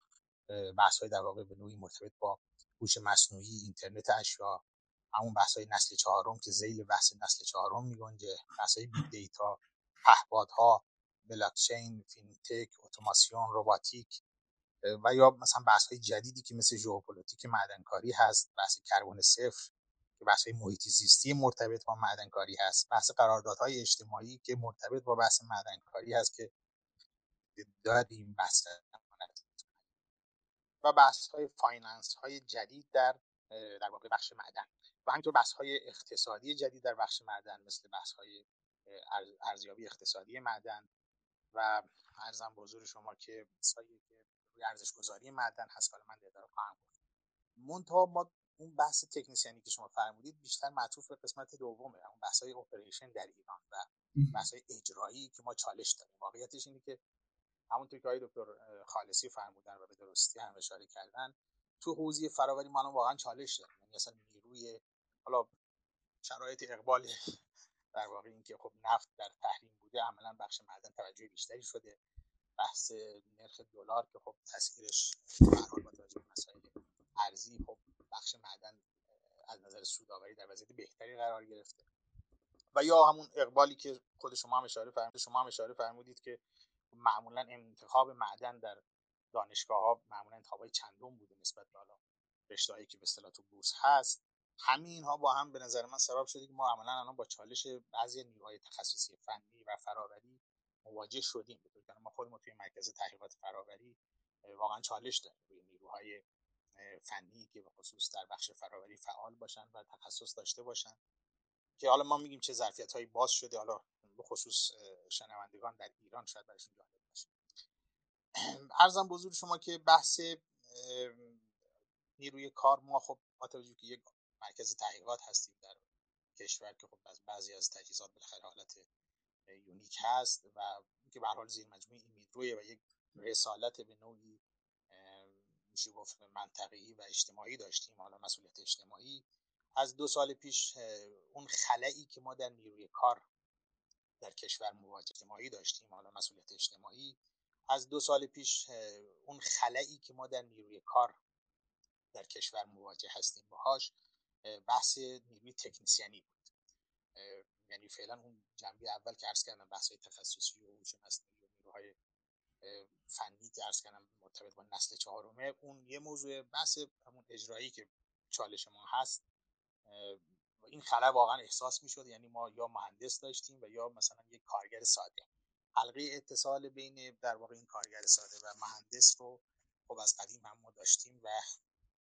بحث های در واقع به نوعی مرتبط با هوش مصنوعی اینترنت اشیا همون بحث های نسل چهارم که ذیل بحث نسل چهارم میگنجه بحث های big data پهپادها بلاکچین فینتک اتوماسیون روباتیک و یا مثلا بحث های جدیدی که مثل ژئوپلیتیک معدنکاری هست بحث کربن صفر که بحث های محیطی زیستی مرتبط با معدنکاری هست بحث قراردادهای اجتماعی که مرتبط با بحث معدنکاری هست که دارد این بحث و بحث های finance های جدید در در واقع بخش معدن. و همینطور بحث های اقتصادی جدید در بخش معدن مثل بحث های ارزیابی اقتصادی معدن. و عرضم به حضور شما که بحثایی که روی ارزش گذاری معدن هست حالا من ادامه خواهم گفت. منتها ما اون بحث تکنیسیانی که شما فرمودید بیشتر معطوف به قسمت دومه اون بحث های operation در ایران و بحث های اجرایی که ما چالش داریم. واقعیتش اینه که همونطور که آقای دکتر خالصی فرمودن و به درستی هم اشاره کردن تو حوزه فراوری ما واقعا چالش داریم. یعنی اصلا نیروی حالا شرایط اقبال در واقع اینکه خب نفت در تحریم بوده عملا بخش معدن توجه بیشتری شده. بحث نرخ دلار که خب تاثیرش به با توجه به مسائل ارزی خب بخش معدن از نظر سوداوری در وضعیت بهتری قرار گرفته. و یا همون اقبالی که خود شما هم اشاره فرمودید شما هم اشاره فرمودید که معمولا انتخاب معدن در دانشگاه ها معمولا انتخاب چندم بوده نسبت به حالا رشته‌ای که به اصطلاح تو بورس هست. همین اینها با هم به نظر من سبب شده که ما عملا الان با چالش بعضی نیروهای تخصصی فنی و فراوری مواجه شدیم. به ما خودمون توی مرکز تحقیقات فراوری واقعا چالش داریم. روی نیروهای فنی که به خصوص در بخش فراوری فعال باشن و تخصص داشته باشن. که حالا ما میگیم چه ظرفیت هایی باز شده حالا خصوص شنوندگان در ایران شاید براشون جالب باشه. ارزم بزرگ شما که بحث نیروی کار ما خب با توجه که یک مرکز تحقیقات هستیم در کشور که خب بعضی از تجهیزات بالاخره حالت یونیک هست و که به حال زیر مجموعه ایمیدروی و یک رسالت به نوعی میشه گفت منطقی و اجتماعی داشتیم. حالا مسئولیت اجتماعی. از دو سال پیش اون خلایی که ما در نیروی کار در کشور مواجه اجتماعی داشتیم حالا مسئولیت اجتماعی. از دو سال پیش اون خلایی که ما در نیروی کار در کشور مواجه هستیم باهاش بحث نیروی تکنسیانی بود. یعنی فعلا اون جنبه اول که عرض کردم بحث تخصصی و هوش و نیروهای فنی که عرض کردم مرتبط با نسل چهارمه اون یه موضوع بحث همون اجرایی که چالش ما هست. این خلا واقعا احساس می‌شد یعنی ما یا مهندس داشتیم و یا مثلا یک کارگر ساده. حلقه اتصال بین در واقع این کارگر ساده و مهندس رو خب از قدیم هم ما داشتیم و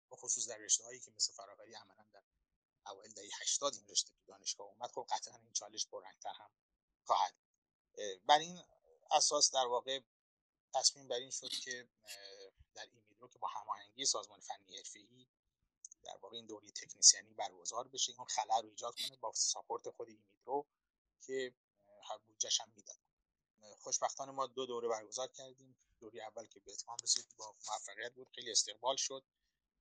به خصوص در رشته هایی که مثل فراوری عملا در اوایل دهه 80 این رشته تو دانشگاه اومد خب قطعا این چالش پررنگتر هم خواهد بر این اساس در واقع تصمیم بر این شد که در این رو که با هماهنگی سازمان فنی حرفه‌ای در واقع این دوره تکنسیانی برگزار بشه اون خلع رو ایجاد کنه با ساپورت خود ایمیدرو که بودجهش هم می‌داد. خوشبختانه ما دو دوره برگزار کردیم. دوره اول که به اتمام رسید با موفقیت بود خیلی استقبال شد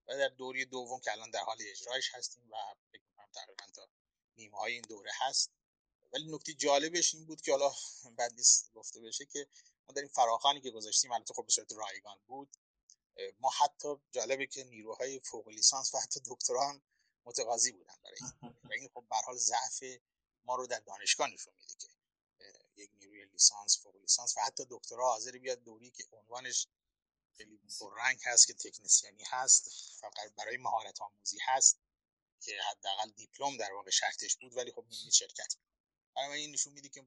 و در دوره دوم که الان در حال اجرایش هستیم و فکر کنم تقریبا تا نیمه های این دوره هست. ولی نکته جالبش این بود که حالا بعد نیست گفته بشه که ما این فراخانی که گذاشتیم البته خب به صورت رایگان بود ما حتی جالبه که نیروهای فوق لیسانس و حتی دکترا هم متقاضی بودن برای این. و این خب به حال ضعف ما رو در دانشگاه نشون میده که یک نیروی لیسانس فوق لیسانس و حتی دکترا حاضر بیاد دوری که عنوانش خیلی پررنگ هست که تکنسیانی هست فقط برای مهارت آموزی هست که حداقل دیپلم در واقع شرطش بود ولی خب نمی شرکت. برای این نشون میده که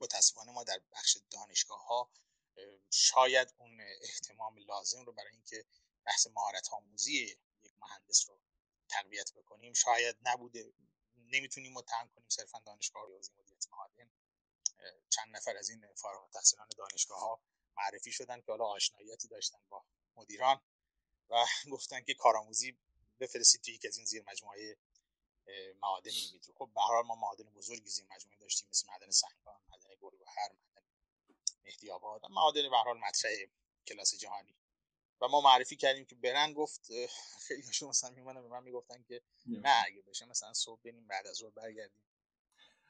متاسفانه ما در بخش دانشگاه ها شاید اون احتمام لازم رو برای اینکه بحث مهارت آموزی یک مهندس رو تقویت بکنیم شاید نبوده. نمی‌تونیم متهم کنیم صرفا دانشگاه ریاضی مدیریت معادن چند نفر از این فارغ التحصیلان دانشگاه ها معرفی شدن که حالا آشناییتی داشتن با مدیران و گفتن که کارآموزی بفرستید توی یک از این زیر مجموعه معادن میترو. خب به ما معادن بزرگی زیر مجموعه داشتیم مثل معدن سنگان معدن گلگهر آباد. معادن به حال مطرح کلاس جهانی. و ما معرفی کردیم که برن گفت خیلی هاشون مثلا میمونن به من می‌گفتن که نه. اگه بشه مثلا صبح بریم بعد از ظهر برگردیم.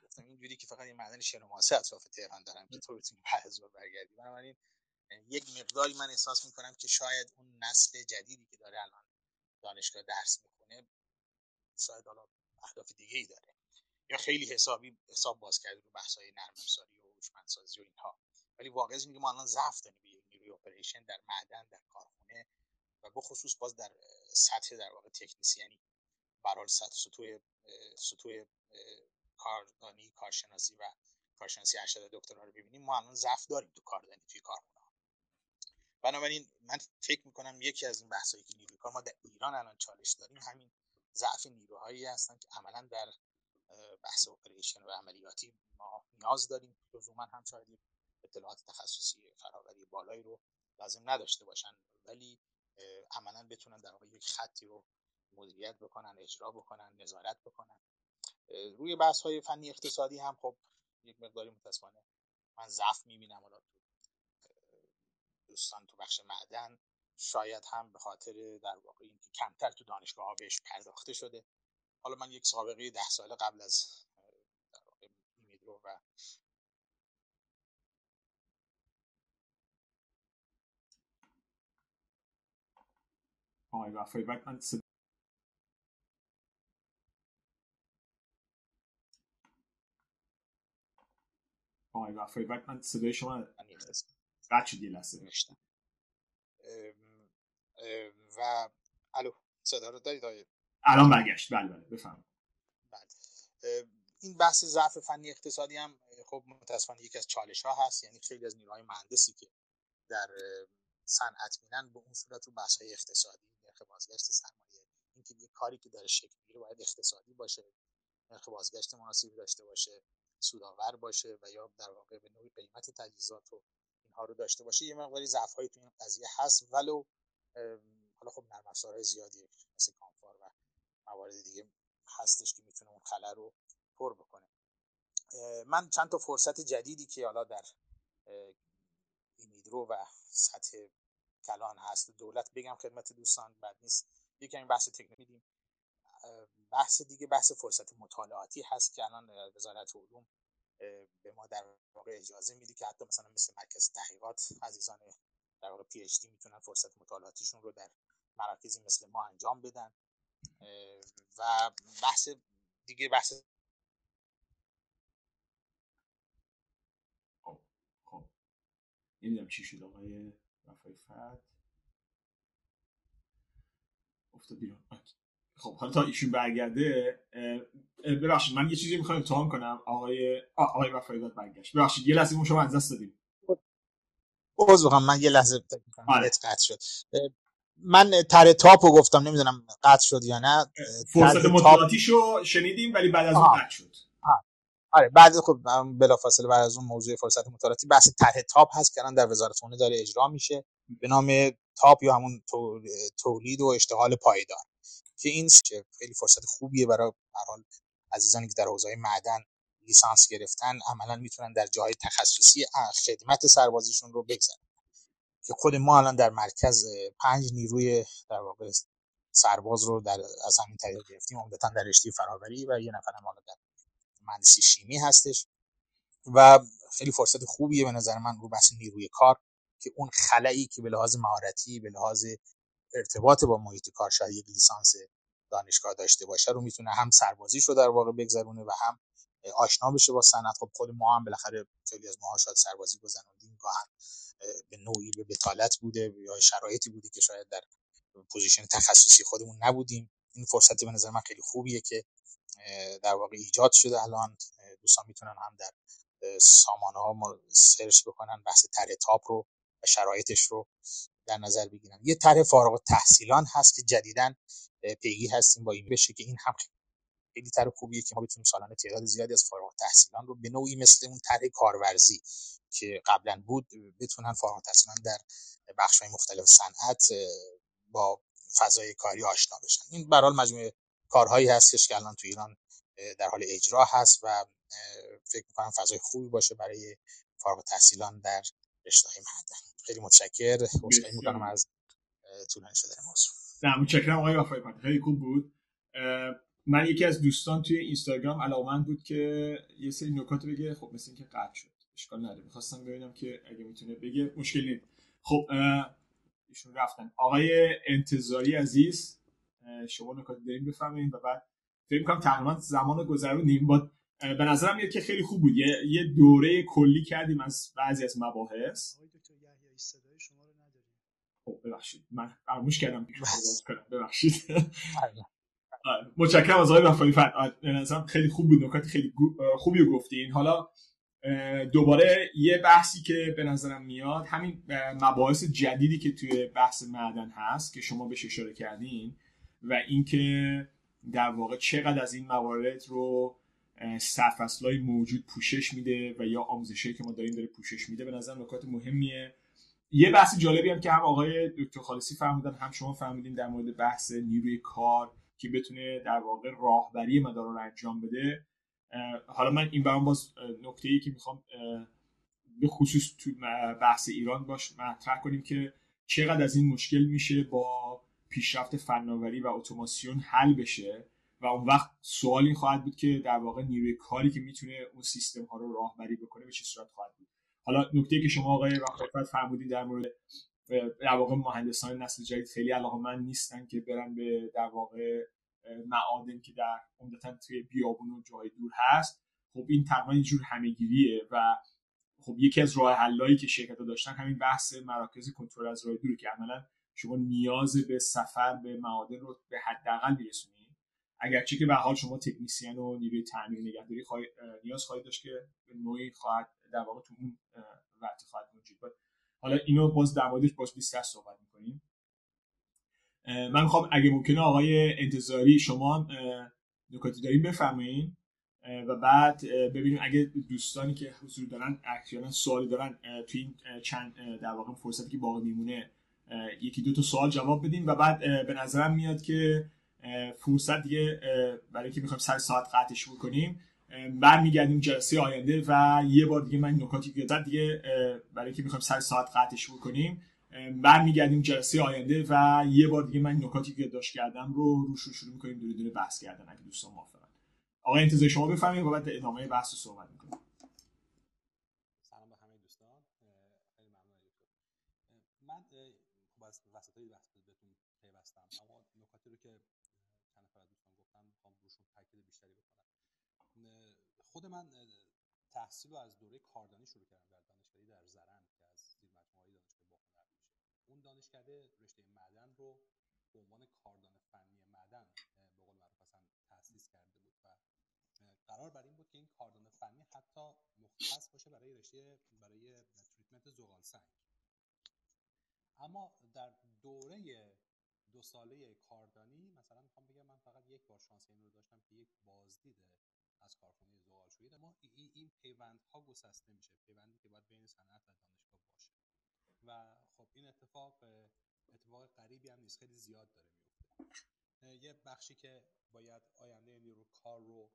گرفتم اینجوری که فقط این معدن شنوماسه اطراف تهران دارم که تو بتونی بعد برگردی. بنابراین یک مقداری من احساس می‌کنم که شاید اون نسل جدیدی که داره الان دانشگاه درس می‌کنه شاید حالا اهداف دیگه ای داره. یا خیلی حسابی حساب باز کرده رو بحث های نرم افزاری و هوشمندسازی و اینها. ولی واقعا اینه ما الان ضعف داریم به نیروی اپریشن در معدن در کارخونه و بخصوص باز در سطح در واقع تکنیسیانی برحال سطح سطوح سطوح کاردانی کارشناسی و کارشناسی ارشد دکترا رو ببینیم ما الان ضعف داریم تو کاردانی توی کارخونه بنابراین من فکر می‌کنم یکی از این بحثایی که نیروی ما در ایران الان چالش داریم همین ضعف نیروهایی هستن که عملا در بحث اپریشن و عملیاتی ما نیاز داریم لزوما هم شاید اطلاعات تخصصی فراوری بالایی رو لازم نداشته باشن ولی عملا بتونن در واقع یک خطی رو مدیریت بکنن اجرا بکنن نظارت بکنن. روی بحث های فنی اقتصادی هم خب یک مقداری متاسفانه من ضعف می‌بینم. حالا دوستان تو بخش معدن شاید هم به خاطر در واقع اینکه کمتر تو دانشگاه بهش پرداخته شده. حالا من یک سابقه ده ساله قبل از در واقع میدرو و آقای وفایی بعد من آقای وفایی بعد من صدای شما قد شد یه لحظه و الو صدا رو دارید آقای الان برگشت. بله بله بفهم بله. این بحث ضعف فنی اقتصادی هم خب متاسفانه یکی از چالش ها هست. یعنی خیلی از نیروهای مهندسی که در صنعت مینن به اون صورت رو بحث های اقتصادی نرخ بازگشت سرمایه اینکه یه کاری که داره شکل می‌گیره باید اقتصادی باشه نرخ بازگشت مناسبی داشته باشه سودآور باشه و یا در واقع به نوعی قیمت تجهیزات و اینها رو داشته باشه. یه مقداری ضعف هایی تو این قضیه هست ولو حالا خب نرم افزارهای زیادی مثل کامفار و موارد دیگه هستش که می‌تونه اون خلل رو پر بکنه. من چند تا فرصت جدیدی که حالا در ایمیدرو و سطح کلان هست. دولت بگم خدمت دوستان بعد نیست. یکی این بحث تکنیک میدیم. بحث دیگه بحث فرصت مطالعاتی هست که الان وزارت علوم به ما در واقع اجازه میده که حتی مثلا مثل مرکز تحقیقات عزیزان در واقع پی اچ دی می‌تونن فرصت مطالعاتیشون رو در مراکزی مثل ما انجام بدن. و بحث دیگه بحث خب خب. نمی‌دونم چی شد آقای وفای فت افتاد بیرون. خب حالا تا ایشون برگرده ببخشید من یه چیزی می‌خوام امتحان کنم. آقای آقای وفایی داد برگشت. ببخشید یه لحظه شما از دست دادیم. عذر بخوام من یه لحظه آره. قطع شد. من تر تاپ رو گفتم نمی‌دونم قطع شد یا نه. فرصت مطالعاتیشو شنیدیم ولی بعد از اون قطع شد. آره بعد خب بلافاصله بعد از اون موضوع فرصت مطالعاتی بحث طرح تاپ هست که الان در وزارت خونه داره اجرا میشه به نام تاپ یا همون تولید و اشتغال پایدار که این خیلی فرصت خوبیه برای حال عزیزانی که در حوزه معدن لیسانس گرفتن عملا می‌تونن در جاهای تخصصی خدمت سربازیشون رو بگذارن. که خود ما الان در مرکز پنج نیروی در واقع سرباز رو در از همین طریق گرفتیم عمدتا در رشته فراوری و یه نفر حالا در مهندسی شیمی هستش و خیلی فرصت خوبیه به نظر من رو بحث نیروی کار که اون خلایی که به لحاظ مهارتی به لحاظ ارتباط با محیط کار شاید یک لیسانس دانشگاه داشته باشه رو می‌تونه هم سربازیش رو در واقع بگذرونه و هم آشنا بشه با صنعت. خب خود ما هم بالاخره خیلی از ماها شاید سربازی گذروندیم گاهاً به نوعی به بطالت بوده یا شرایطی بوده که شاید در position تخصصی خودمون نبودیم. این فرصتی به نظر من خیلی خوبیه که در واقع ایجاد شده الان. دوستان می‌تونن هم در سامانه ها سرچ بکنن بحث تر تاپ رو و شرایطش رو در نظر بگیرن. یه طرح فارغ تحصیلان هست که جدیدا پیگی هستیم با این بشه که این هم خیلی طرح خوبیه که ما بتونیم سالانه تعداد زیادی از فارغ تحصیلان رو به نوعی مثل اون طرح کارورزی که قبلا بود بتونن فارغ التحصیلان در بخش های مختلف صنعت با فضای کاری آشنا بشن. این برحال مجموعه کارهایی هستش که الان تو ایران در حال اجرا هست و فکر می‌کنم فضای خوبی باشه برای فارغ تحصیلان در رشته های معدن خیلی متشکر. عذرخواهی می‌کنم از طولانی شدن موضوع. نه متشکرم آقای وفای خیلی خوب بود. من یکی از دوستان توی اینستاگرام علاقمند بود که یه سری نکات بگه. خب مثل اینکه قطع شد. اشکال نداره. می‌خواستم ببینم که اگه می‌تونه بگه مشکل نیست. خب ایشون رفتن. آقای انتظاری عزیز شما نکات داریم بفهمین و بعد فکر کنم تقریبا زمان گذرونیم با به نظرم میاد که خیلی خوب بود. یه, یه دوره کلی کردیم از بعضی از مباحث. خب ببخشید. من فراموش کردم کنم. ببخشید. آره. متشکرم از آقای وفایی فر به نظرم خیلی خوب بود. نکات خیلی خوبی رو گفتین. حالا دوباره یه بحثی که به نظرم میاد همین مباحث جدیدی که توی بحث معدن هست که شما بهش اشاره کردین. و اینکه در واقع چقدر از این موارد رو سرفصلهای موجود پوشش میده و یا آموزشی که ما داریم داره پوشش میده به نظر نکات مهمیه. یه بحث جالبی هم که هم آقای دکتر خالصی فرمودن هم شما فرمودین در مورد بحث نیروی کار که بتونه در واقع راهبری مدار رو انجام بده. حالا من این برام باز نکته ای که می‌خوام به خصوص تو بحث ایران باش مطرح کنیم که چقدر از این مشکل میشه با پیشرفت فناوری و اتوماسیون حل بشه و اون وقت سوال این خواهد بود که در واقع نیروی کاری که می‌تونه اون سیستم ها رو راهبری بکنه به چه صورت خواهد بود. حالا نکته که شما آقای وقت فرمودین در مورد در واقع مهندسان نسل جدید خیلی علاقه من نیستن که برن به در واقع معادن که در عمدتا توی بیابون و جای دور هست. خب این تقریبا اینجور همهگیریه و خب یکی از راه حلایی که شرکت داشتن همین بحث مراکز کنترل از راه دور که عملا شما نیاز به سفر به معادن رو به حداقل میرسونید اگرچه که به حال شما تکنیسیان و نیروی تعمیر نگهداری نیاز خواهید داشت که به نوعی خواهد در واقع تو اون وقت خواهد موجود حالا اینو باز در موردش باز 20 صحبت می‌کنیم. من می‌خوام اگه ممکنه آقای انتظاری شما نکاتی داریم بفرمایید و بعد ببینیم اگه دوستانی که حضور دارن اکچوالا سوالی دارن توی این چند در واقع فرصتی که باقی میمونه یکی دو تا سوال جواب بدیم و بعد به نظرم میاد که فرصت دیگه برای اینکه می‌خوایم سر ساعت قطعش بکنیم برمیگردیم جلسه آینده و یه بار دیگه من نکاتی که دیگه برای اینکه می‌خوایم سر ساعت قطعش بکنیم برمیگردیم جلسه آینده و یه بار دیگه من نکاتی که داشت کردم رو روش رو شروع می‌کنیم دونه دونه بحث کردن اگه دوستان موافقن. آقای انتظار شما بفهمید و بعد ادامه بحث رو صحبت می‌کنیم سلام به همه دوستان خیلی ممنون من خب از وسط های بحث بهتون پیوستم اما نکاتی رو که چند نفر دوستان گفتم می‌خوام روشون تاکید بیشتری بکنم خود من تحصیل رو از دوره کاردانی شروع کردم در دانشگاهی در زرند که از زیر مجموعه دانشگاه باهنر میشه. اون دانشکده رشته معدن رو به عنوان کاردان فنی معدن به قول معروف اصلا تأسیس کرده بود و قرار بر این بود که این کاردان فنی حتی مختص باشه برای رشته برای تریتمنت زغال سنگ. اما در دوره دو ساله کاردانی مثلا می‌خوام بگم من فقط یک بار شانس این رو داشتم که یک بازدید از کارخونه زغالشویی اما این پیوند ها گسسته میشه پیوندی که باید بین صنعت و دانشگاه باشه. و خب این اتفاق اتفاق غریبی هم نیست خیلی زیاد داره میفته. یه بخشی که باید آینده نیرو کار رو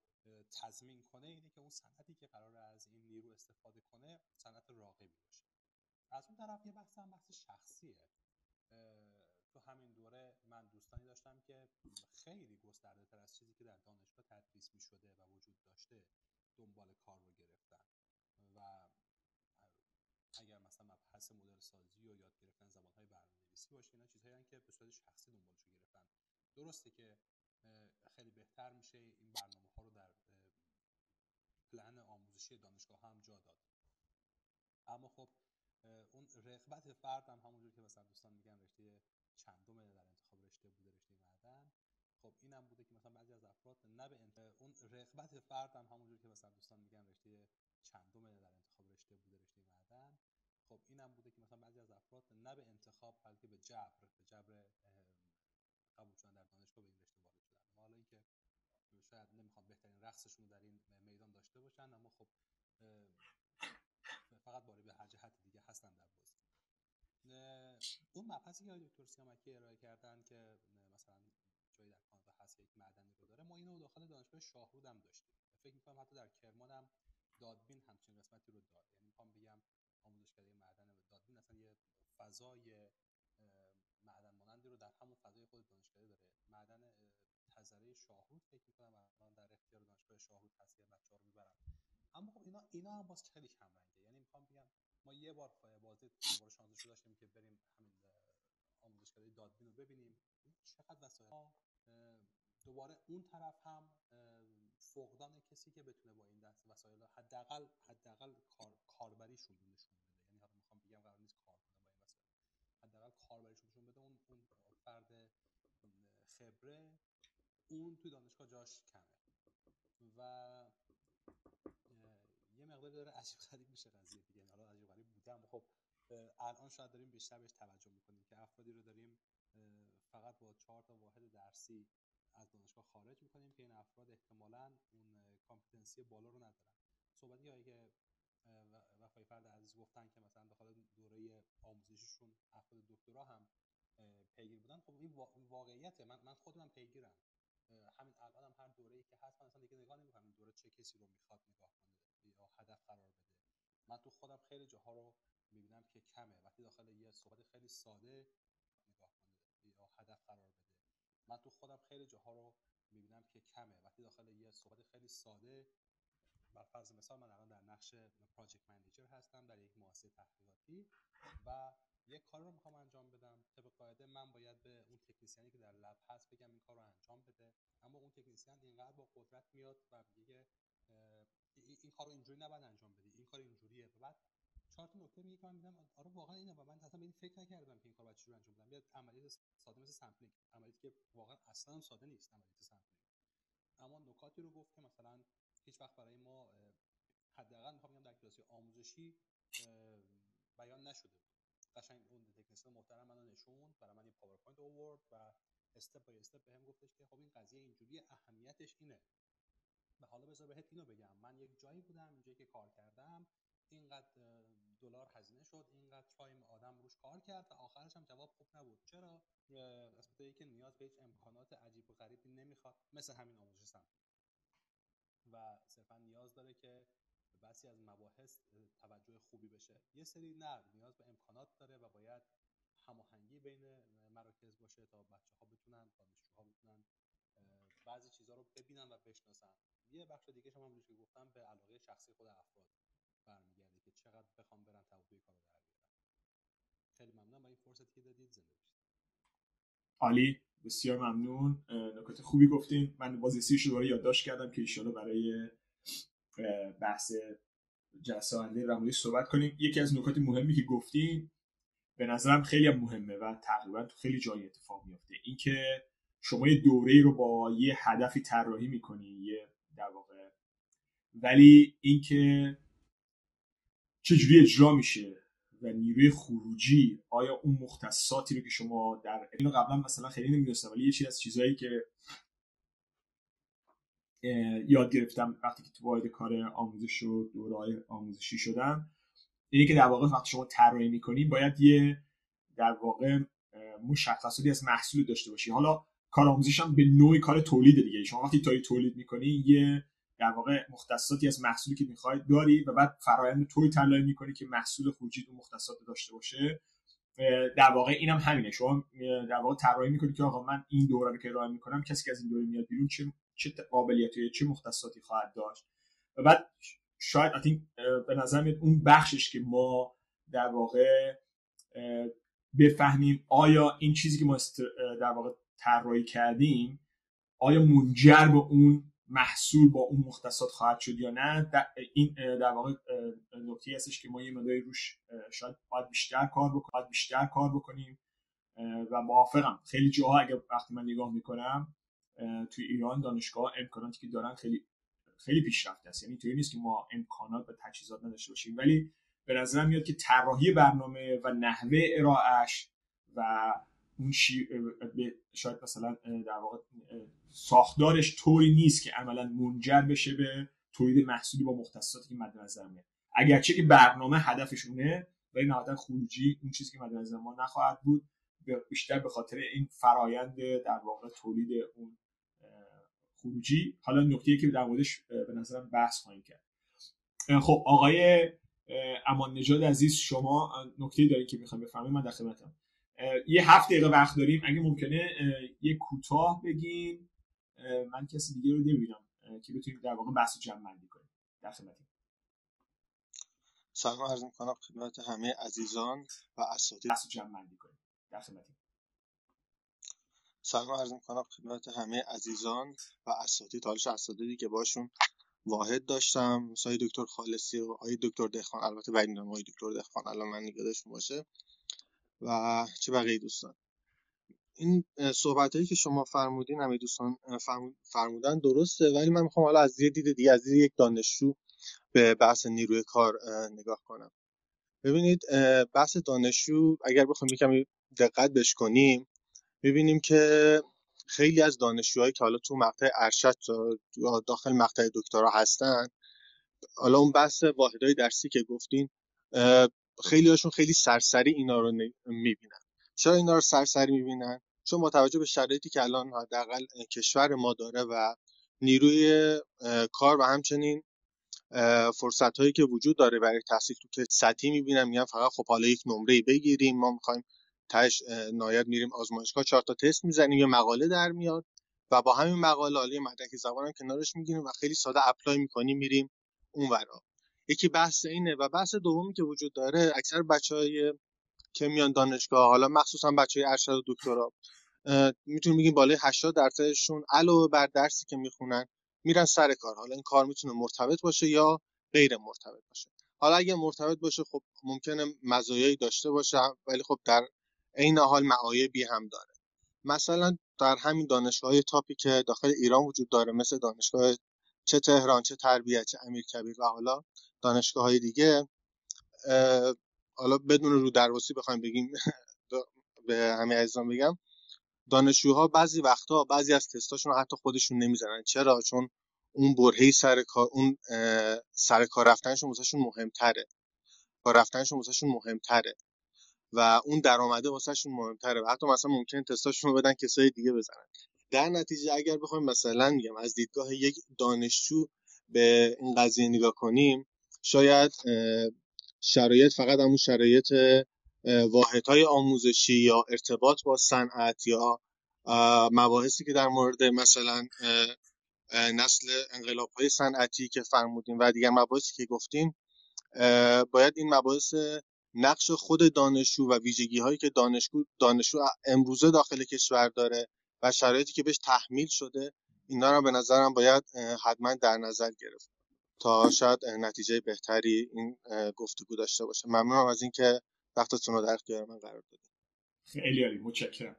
تضمین کنه اینه که اون صنعتی که قرار از این نیرو استفاده کنه صنعت راقبی باشه. از اون طرف یه بحث هم بحث شخصیه. تو همین دوره من دوستانی داشتم که خیلی گسترده تر از چیزی که در دانشگاه تدریس می شده و وجود داشته دنبال کار رو گرفتن. و اگر مثلا مبحث مدل سازی و یاد گرفتن زبان های برنامه نویسی باشه اینا چیزهایی که به صورت شخصی دنبالش گرفتن. درسته که خیلی بهتر میشه این برنامه ها رو در پلن آموزشی دانشگاه هم جا داد. اما خب اون رغبت فرد هم همونجور که مثلا دوستان میگن رشته چندم در انتخاب رشته بوده رشته معدن. خب اینم بوده که مثلا بعضی از افراد نه به. اون رغبت فرد هم همونجور که مثلا دوستان میگن رشته چندم در انتخاب رشته بوده رشته معدن. خب اینم بوده که مثلا بعضی از افراد نه به انتخاب بلکه به جبر به جبر قبول شدن در دانشگاه به این رشته وارد شدن. حالا اینکه شاید نمی‌خوام بهترین رقصشون رو در این میدان داشته باشن اما خب فقط باری به هر جهت دیگه هستن در بازی. اون مبحثی که دکتر سیامکی ارائه کردن که مثلا جایی در کانادا هست یک معدنی رو داره ما اینو داخل دانشگاه شاهرود هم داشتیم. فکر می‌کنم حتی در کرمان هم دادبین همچین قسمتی رو داره یعنی می‌خوام بگم آموزشکده معدن دادبین اصلا یه فضای معدن مانندی رو در همون فضای خود دانشکده داره. معدن منتظره شاهرود فکر می‌کنم الان در اختیار دانشگاه شاهرود هست که بچه ها رو می‌برن. اما خب اینا اینا هم باز خیلی کم رنگه یعنی می‌خوام بگم ما یه بار بازی دوباره شانسش داشتیم که بریم همین آموزشگاه دادبین رو ببینیم. چقدر وسایل؟ دوباره اون طرف هم فقدان کسی که بتونه با این دست وسایل حداقل حداقل کار کاربریشون نشون بده. یعنی حالا می‌خوام بگم قرار نیست کار کنه با این وسایل. حداقل کاربریشون نشون بده. اون اون فرد خبره اون توی دانشگاه جاش کمه. و یه مقدار داره عجیب غریب میشه قضیه دیگه. یعنی حالا اما خب الان شاید داریم بیشتر بهش توجه می‌کنیم که افرادی رو داریم فقط با چهار تا واحد درسی از دانشگاه خارج می‌کنیم که این افراد احتمالا اون کامپتنسی بالا رو ندارن. صحبتی هایی که وفای فرد عزیز گفتن که مثلا داخل دوره آموزشیشون افراد دکترا هم پیگیر بودن. خب این واقعیته. من من خودم پیگیرم. همین الان هم هر دوره ای که هست من اصلا دیگه نگاه نمی‌کنم. دوره چه کسی رو می‌خواد نگاه کنه یا هدف قرار بده. من تو خودم خیلی جاها رو می‌بینم که کمه. وقتی داخل یه صحبت خیلی ساده نگاه کنه یا هدف قرار بده. من تو خودم خیلی جاها رو می‌بینم که کمه. وقتی داخل یه صحبت خیلی ساده بر فرض مثال من الان در نقش پراجکت منیجر هستم در یک مؤسسه تحقیقاتی و یک کار رو می‌خوام انجام بدم. طبق قاعده من باید به اون تکنیسیانی که در lab هست بگم این کار رو انجام بده. اما اون تکنیسیان اینقدر با قدرت میاد و میگه این کار رو اینجوری نباید انجام بدی. این کار اینجوریه. بعد چهار تا نکته میگه که من آره واقعا اینه و من اصلا به این فکر نکردم که این کار باید چجوری انجام بدم. یه عملیات ساده مثل sampling عملیاتی که واقعا اصلا ساده نیست عملیات sampling اما نکاتی رو گفت که مثلا هیچ وقت برای ما حداقل می‌خوام بگم در کلاس آموزشی بیان نشده بود. قشنگ اون تکنیسیان محترم منو نشوند برای من یه PowerPoint آورد و step by step بهم گفتش که خب این قضیه اینجوری اهمیتش اینه. حالا بذار بهت اینو بگم. من یک جایی بودم اینجایی که کار کردم اینقدر دلار هزینه شد اینقدر time آدم روش کار کرد و آخرش هم جواب خوب نبود. چرا؟ از که نیاز به هیچ امکانات عجیب و غریبی نمی‌خواد مثل همین آموزش سمت و صرفا نیاز داره که بسی از مباحث توجه خوبی بشه. یه سری نه نیاز به امکانات داره و باید هماهنگی بین مراکز باشه تا بچه ها بتونن دانشجوها بتونن بعضی چیزها رو ببینن و بشناسن یه بخش دیگه هم که گفتم به علاقه شخصی خود افراد برمیگرده که چقدر بخوام برن توضیح کارو در خیلی ممنونم با این فرصتی که دادید. زنده باشید. عالی بسیار ممنون. نکات خوبی گفتین. من بازی رو دوباره یادداشت کردم که ایشالا برای بحث جلسه آینده در صحبت کنیم. یکی از نکات مهمی که گفتین به نظرم خیلی هم مهمه و تقریبا تو خیلی جای اتفاق میفته اینکه شما یه دوره رو با یه هدفی طراحی می‌کنی یه در واقع. ولی اینکه چجوری اجرا میشه و نیروی خروجی آیا اون مختصاتی رو که شما در اینو قبلا مثلا خیلی نمی‌دونستم ولی یه چیز از چیزهایی که یاد گرفتم وقتی که تو وارد کار آموزش و دوره آموزشی شدم اینه که در واقع وقتی شما طراحی می‌کنی باید یه در واقع مشخصاتی از محصول داشته باشی. حالا کار آموزش هم به نوعی کار تولید دیگه. شما وقتی تایی تولید می‌کنی یه در واقع مختصاتی از محصولی که می‌خواید داری و بعد فرایند طوری طراحی می‌کنی که محصول خروجی اون مختصات داشته باشه. در واقع اینم هم همینه. شما در واقع طراحی می‌کنی که آقا من این دوره رو که ارائه می‌کنم کسی که از این دوره میاد بیرون چه چه قابلیتی چه مختصاتی خواهد داشت؟ و بعد شاید به نظر میاد اون بخشش که ما در واقع بفهمیم آیا این چیزی که ما در واقع طراحی کردیم آیا منجر به اون محصول با اون مختصات خواهد شد یا نه؟ این در واقع نکته هستش که ما یه مداری روش شاید باید بیشتر کار بکنیم بیشتر کار بکنیم و موافقم. خیلی جاها اگر وقتی من نگاه می‌کنم توی ایران دانشگاه امکاناتی که دارن خیلی خیلی پیشرفته است. یعنی اینطوری نیست که ما امکانات و تجهیزات نداشته باشیم. ولی به نظرم میاد که طراحی برنامه و نحوه ارائهش و اون شاید مثلا در واقع ساختارش طوری نیست که عملا منجر بشه به تولید محصولی با مختصاتی که مد نظر اگرچه که برنامه هدفشونه ولی نهایتا خروجی اون چیزی که مد نظر ما نخواهد بود بیشتر به خاطر این فرایند در واقع تولید اون خروجی. حالا نکته که در موردش به نظرم بحث خواهیم کرد. خب آقای امان نژاد عزیز شما نکته دارید که می‌خوام بفهمید من در خدمتم. یه هفت دقیقه وقت داریم. اگه ممکنه یه کوتاه بگین من کسی دیگه رو نمی‌بینم که بتونیم در واقع بحث جمع بندی کنیم. در خدمتتون سلام عرض می‌کنم خدمت همه عزیزان و اساتید. بحث جمع بندی کنیم. در خدمتتون سلام عرض می‌کنم خدمت همه عزیزان و اساتید. حالش اساتیدی که باشون واحد داشتم. مثل دکتر خالصی و آقای دکتر دهخان البته بعید می‌دونم دکتر دهخان الان من نگادشون باشه. و چه بقیه دوستان. این صحبت هایی که شما فرمودین همه دوستان فرمودن درسته ولی من می‌خوام حالا از یه دید دیگه از دید یک دانشجو به بحث نیروی کار نگاه کنم. ببینید بحث دانشجو اگر بخوایم یکم دقت بش کنیم می‌بینیم که خیلی از دانشجوهایی که حالا تو مقطع ارشد یا داخل مقطع دکترا هستن حالا اون بحث واحدهای درسی که گفتین خیلی هاشون خیلی سرسری اینا رو می‌بینن. چرا اینا رو سرسری می‌بینن؟ چون با توجه به شرایطی که الان حداقل کشور ما داره و نیروی کار و همچنین فرصت هایی که وجود داره برای تحصیل تو که سطحی می‌بینم میگن فقط خب حالا یک نمره بگیریم ما می‌خوایم تش نایب میریم آزمایشگاه چهار تا تست می‌زنیم یه مقاله در میاد و با همین مقاله حالا مدرک زبانم کنارش می‌گیریم و خیلی ساده اپلای می‌کنیم میریم اونورا. یکی بحث اینه و بحث دومی که وجود داره اکثر بچهای که میان دانشگاه حالا مخصوصا بچه های ارشد و دکترا می‌تونیم بگیم بالای 80 درصدشون علاوه بر درسی که می‌خونن میرن سر کار. حالا این کار می‌تونه مرتبط باشه یا غیر مرتبط باشه. حالا اگه مرتبط باشه خب ممکنه مزایایی داشته باشه ولی خب در عین حال معایبی هم داره. مثلا در همین دانشگاه تاپی که داخل ایران وجود داره مثل دانشگاه چه تهران چه تربیت چه امیرکبیر و حالا دانشگاه های دیگه حالا بدون رو درواسی بخوایم بگیم به همه عزیزان بگم دانشجوها بعضی وقتها بعضی از تستاشون حتی خودشون نمی‌زنن. چرا؟ چون اون برهه سر کار اون سر کار رفتنشون واسهشون مهمتره. کار رفتنشون واسهشون مهمتره. و اون درآمده واسهشون مهمتره. و حتی مثلا ممکن تستاشون رو بدن کسای دیگه بزنن. در نتیجه اگر بخوایم مثلا میگم از دیدگاه یک دانشجو به این قضیه نگاه کنیم شاید شرایط فقط همون شرایط واحدهای آموزشی یا ارتباط با صنعت یا مباحثی که در مورد مثلا نسل انقلاب های صنعتی که فرمودیم و دیگر مباحثی که گفتیم باید این مباحث نقش خود دانشجو و ویژگی هایی که دانشجو دانشجو امروزه داخل کشور داره و شرایطی که بهش تحمیل شده اینا رو به نظرم باید حتما در نظر گرفت تا شاید نتیجه بهتری این گفتگو داشته باشه. ممنونم از اینکه وقتتون رو در اختیار من قرار دادید خیلی عالی متشکرم.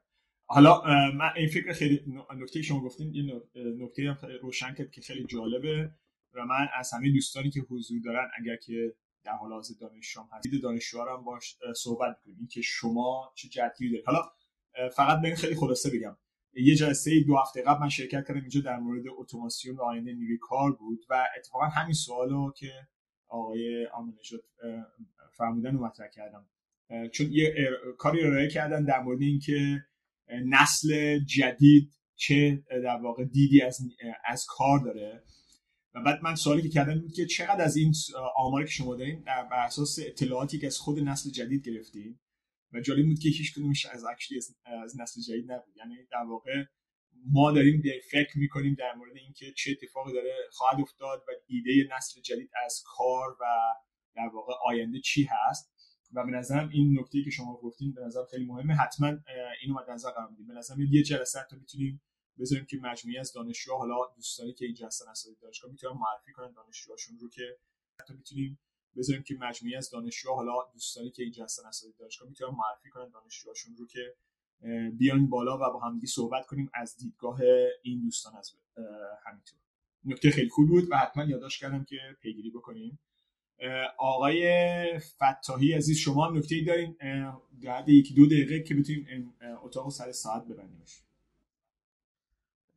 حالا من این فکر خیلی نکته شما گفتین یه نکته هم روشن کرد که خیلی جالبه و من از همه دوستانی که حضور دارن اگر که در حال حاضر دانشجو هم هستید دانشجو هم باش صحبت کنیم که شما چه جدی دارید. حالا فقط به خیلی خلاصه بگم. یه جلسه دو هفته قبل من شرکت کردم اینجا در مورد اتوماسیون و آینده نیروی کار بود و اتفاقا همین سوالو که آقای آمنشد فرمودن رو مطرح کردم. چون یه کاری ارائه کردن در مورد اینکه نسل جدید چه در واقع دیدی از از کار داره. و بعد من سوالی که کردم بود که چقدر از این آماری که شما دارین بر اساس اطلاعاتی که از خود نسل جدید گرفتین و جالب بود که هیچ کدومش از از نسل جدید نبود. یعنی در واقع ما داریم فکر می‌کنیم در مورد اینکه چه اتفاقی داره خواهد افتاد و ایده نسل جدید از کار و در واقع آینده چی هست. و به نظرم این نکته که شما گفتین به نظر خیلی مهمه. حتما اینو مد نظر قرار بدیم. به نظرم یه جلسه تا می‌تونیم بذاریم که مجموعی از دانشجو حالا دوستانی که اینجا هستن اساتید دانشگاه می‌تونن معرفی کنن دانشجوهاشون رو که حتی می‌تونیم بذاریم که مجموعی از دانشجو حالا دوستانی که اینجا هستن اساتید دانشگاه می‌تونن معرفی کنن دانشجوهاشون رو که بیاین بالا و با همدیگه صحبت کنیم از دیدگاه این دوستان از همینطور. نکته خیلی خوب بود و حتما یادداشت کردم که پیگیری بکنیم. آقای فتاحی عزیز شما هم نکته ای دارین در یکی دو دقیقه که بتونیم اتاق سر ساعت ببندیمش.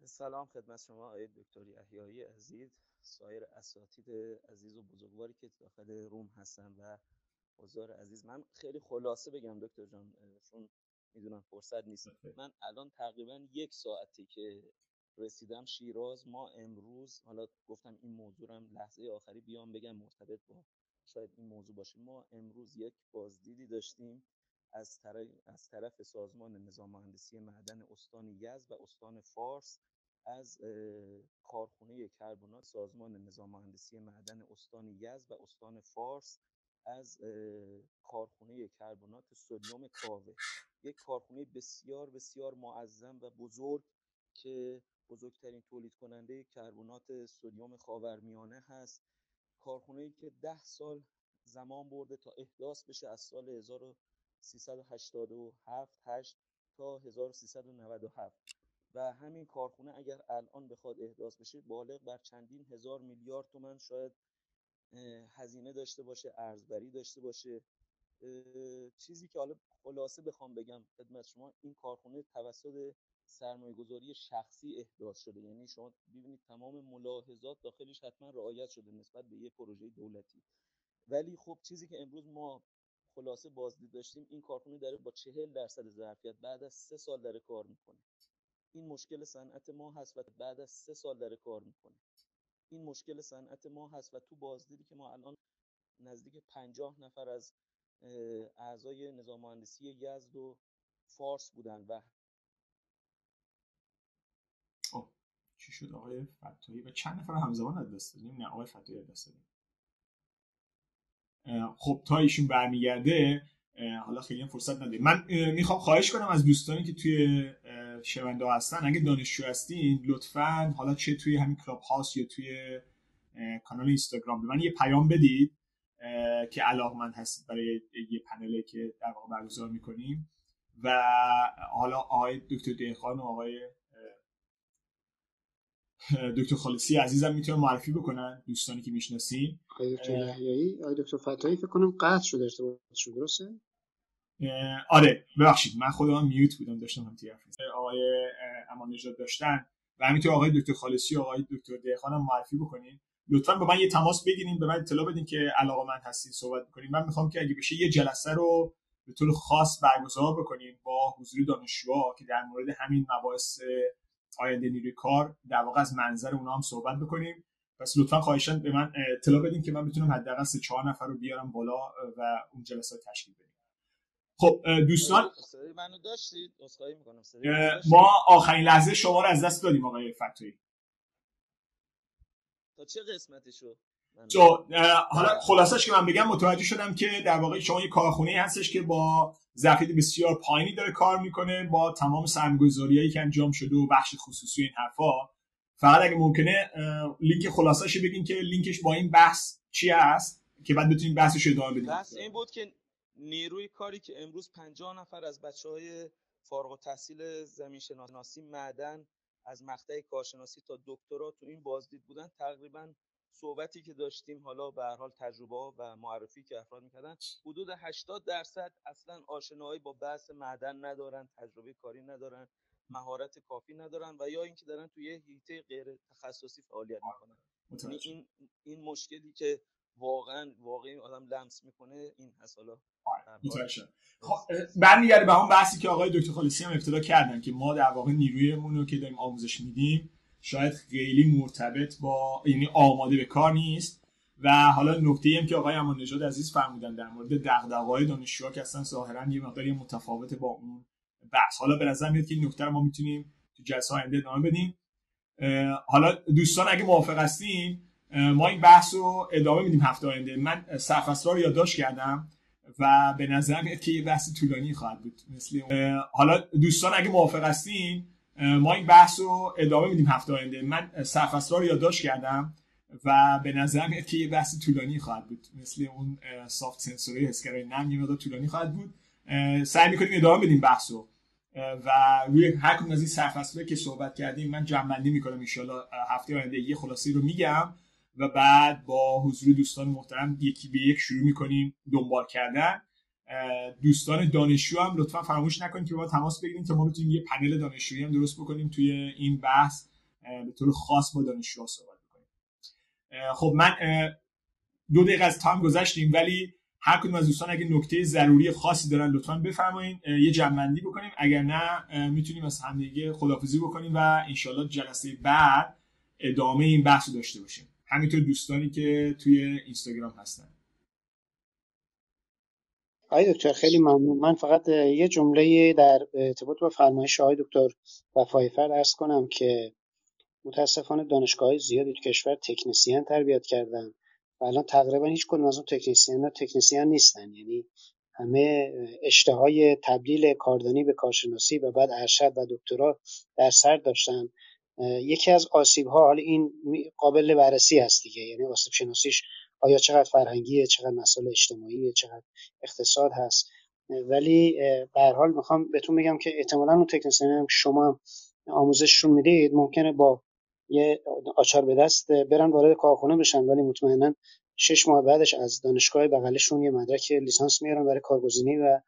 سلام خدمت شما آقای دکتر یحیایی عزیز. سایر اساتید عزیز و بزرگواری که داخل روم هستن و حضار عزیز. من خیلی خلاصه بگم دکتر جان چون می‌دونم فرصت نیست. من الان تقریبا یک ساعتی که رسیدم شیراز ما امروز حالا گفتم این موضوع هم لحظه آخری بیام بگم مرتبط با شاید این موضوع باشه. ما امروز یک بازدیدی داشتیم از طرف, از طرف سازمان نظام مهندسی معدن استان یزد و استان فارس. از کارخونه کربنات سازمان نظام مهندسی معدن استان یزد و استان فارس از کارخونه کربنات سدیم کاوه. یک کارخونه بسیار بسیار معظم و بزرگ که بزرگترین تولید کننده کربنات سدیم خاورمیانه هست. کارخونه که ده سال زمان برده تا احداث بشه از سال 1387 8 تا 1397 و همین کارخونه اگر الان بخواد احداث بشه بالغ بر چندین هزار میلیارد تومن شاید هزینه داشته باشه ارزبری داشته باشه. چیزی که حالا خلاصه بخوام بگم خدمت شما این کارخونه توسط سرمایه گذاری شخصی احداث شده. یعنی شما ببینید تمام ملاحظات داخلش حتما رعایت شده نسبت به یه پروژه دولتی. ولی خب چیزی که امروز ما خلاصه بازدید داشتیم این کارخونه داره با چهل درصد ظرفیت بعد از سه سال داره کار می‌کنه. این مشکل صنعت ما هست و بعد از سه سال داره کار می‌کنه. این مشکل صنعت ما هست و تو بازدیدی که ما الان نزدیک پنجاه نفر از اعضای نظام مهندسی یزد و فارس بودن و خب چی شد؟ آقای فتایی و چند نفر همزمان دست دادیم؟ نه آقای فتایی دست دادیم. خب تا ایشون برمیگرده حالا خیلی فرصت نداریم. من می‌خوام خواهش کنم از دوستانی که توی شونده هستن. اگه دانشجو هستین لطفا حالا چه توی همین کلاب هاست یا توی کانال اینستاگرام به من یه پیام بدید که علاقمند هستید برای یه پنله که در واقع برگزار می‌کنیم. و حالا آقای دکتر دیخان و آقای دکتر خالصی عزیزم می‌تونم معرفی بکنن دوستانی که می‌شناسین. آقای دکتر آقای دکتر فتایی فکر کنم قطع شده ارتباطشون درسته؟ آره ببخشید من خودم میوت بودم داشتم هم تیرف آقای امان داشتن. و همینطور آقای دکتر خالصی آقای دکتر دیخان هم معرفی بکنین. لطفا به من یه تماس بگیرین به من اطلاع بدین که علاقه من هستین صحبت بکنین. من می‌خوام که اگه بشه یه جلسه رو به طور خاص برگزار بکنیم با حضور دانشجوها که در مورد همین مباحث آینده نیروی کار در واقع از منظر اونا هم صحبت بکنیم. پس لطفا خواهشان به من اطلاع بدین که من بتونم حداقل سه چهار نفر رو بیارم بالا و اون جلسه تشکیل بدیم خب دوستان. منو داشتید؟ ما آخرین لحظه شما رو از دست دادیم آقای فتوی تا چه قسمتشو؟ حالا خلاصش که من بگم متوجه شدم که در واقع شما یه کارخونه هستش که با ظرفیت بسیار پایینی داره کار می‌کنه با تمام سرمایه‌گذاریایی که انجام شده و بخش خصوصی این حرفا. فقط اگه ممکنه لینک خلاصش بگین که لینکش با این بحث چی هست که بعد بتونیم بحثش ادامه بدیم. بحث این بود که نیروی کاری که امروز 50 نفر از بچه های فارغ التحصیل زمین شناسی معدن از مقطع کارشناسی تا دکترا تو این بازدید بودن تقریبا صحبتی که داشتیم حالا به هر حال تجربه و معرفی که افراد می‌کردن حدود 80 درصد اصلا آشنایی با بحث معدن ندارن تجربه کاری ندارن مهارت کافی ندارن و یا اینکه دارن توی حیطه غیر تخصصی فعالیت می‌کنن. یعنی این این مشکلی که واقعا واقعی آدم لمس می‌کنه این هست. حالا برمیگرده به اون بحثی که آقای دکتر خالصی هم ابتدا کردن که ما در واقع نیرویمون رو که داریم آموزش میدیم شاید خیلی مرتبط با یعنی آماده به کار نیست. و حالا نکته هم که آقای امان نژاد عزیز فرمودن در مورد دغدغه‌های دانشجوها که اصلا ظاهرا یه مقداری متفاوت با اون بحث. حالا به نظر میاد که این نکته رو ما می‌تونیم تو جلسه آینده ادامه بدیم. حالا دوستان اگه موافق هستین ما این بحث رو ادامه میدیم هفته آینده. من سرفصل رو یادداشت کردم. و به نظر میاد که یه بحث طولانی خواهد بود مثل حالا دوستان اگه موافق هستین ما این بحث رو ادامه میدیم هفته آینده. من سرفصل رو یادداشت کردم و به نظر میاد که یه بحث طولانی خواهد بود مثل اون سافت سنسوری حسگرای نم یه طولانی خواهد بود. سعی می‌کنیم ادامه بدیم بحث رو. و روی هر کدوم از این سرفصله که صحبت کردیم من جمع می‌کنم ان هفته آینده یه خلاصه رو میگم. و بعد با حضور دوستان محترم یکی به یک شروع می‌کنیم دنبال کردن. دوستان دانشجو هم لطفا فراموش نکنید که با ما تماس بگیرید تا ما بتونیم یه پنل دانشجویی هم درست بکنیم توی این بحث. به طور خاص با دانشجوها صحبت بکنیم. خب من دو دقیقه از تایم گذشتیم ولی هر کدوم از دوستان اگه نکته ضروری خاصی دارن لطفا بفرمایید یه جمعندی بکنیم. اگر نه می‌تونیم از همدیگه خدافزی بکنیم و انشالله جلسه بعد ادامه این بحث رو داشته باشیم. همینطور دوستانی که توی اینستاگرام هستن. آقای دکتر خیلی ممنون. من فقط یه جمله در ارتباط با فرمایش آقای دکتر وفایفر ارز کنم که متاسفانه دانشگاه زیادی تو کشور تکنسیان تربیت کردن و الان تقریبا هیچ کدوم از اون تکنسیان ها تکنسیان نیستن. یعنی همه اشتهای تبدیل کاردانی به کارشناسی و بعد ارشد و دکترا در سر داشتن. یکی از آسیب ها حالا این قابل بررسی هست دیگه. یعنی آسیب شناسیش آیا چقدر فرهنگیه چقدر مسائل اجتماعی چقدر اقتصاد هست. ولی به هر حال می‌خوام بهتون بگم که احتمالا اون تکنسیان هم شما آموزششون می‌دید ممکنه با یه آچار به دست برن وارد کارخونه بشن ولی مطمئنا شش ماه بعدش از دانشگاه بغلشون یه مدرک لیسانس میارن برای کارگزینی و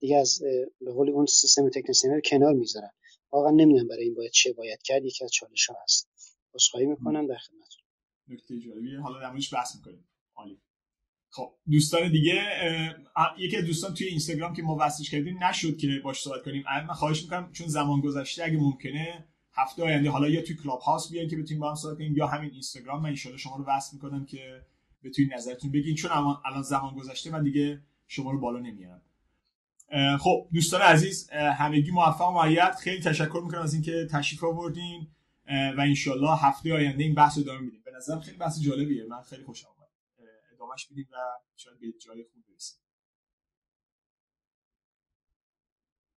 دیگه از به قول اون سیستم تکنسیون رو کنار می‌ذارن. واقعا نمی‌دونم برای این باید چه باید کرد یکی از چالش ها هست. عذرخواهی می‌کنم در خدمتتون. نکته جالبیه. حالا در بحث می‌کنیم. عالی. خب دوستان دیگه یکی از دوستان توی اینستاگرام که ما وصلش کردیم نشد که باش صحبت کنیم. من خواهش می‌کنم چون زمان گذشته اگه ممکنه هفته آینده حالا یا توی کلاب هاوس بیاین که بتونیم با هم صحبت کنیم یا همین اینستاگرام. من ان شما رو وصل می‌کنم که بتونید نظرتون بگین. چون الان زمان گذشته من دیگه شما رو بالا نمیارم. خب دوستان عزیز همگی موفق و معید. خیلی تشکر می‌کنم از اینکه تشریف آوردین و انشالله هفته آینده این بحث رو ادامه میدیم. به نظرم خیلی بحث جالبیه. من خیلی خوشم اومد. ادامهش میدیم و شاید به جای خوب برسیم.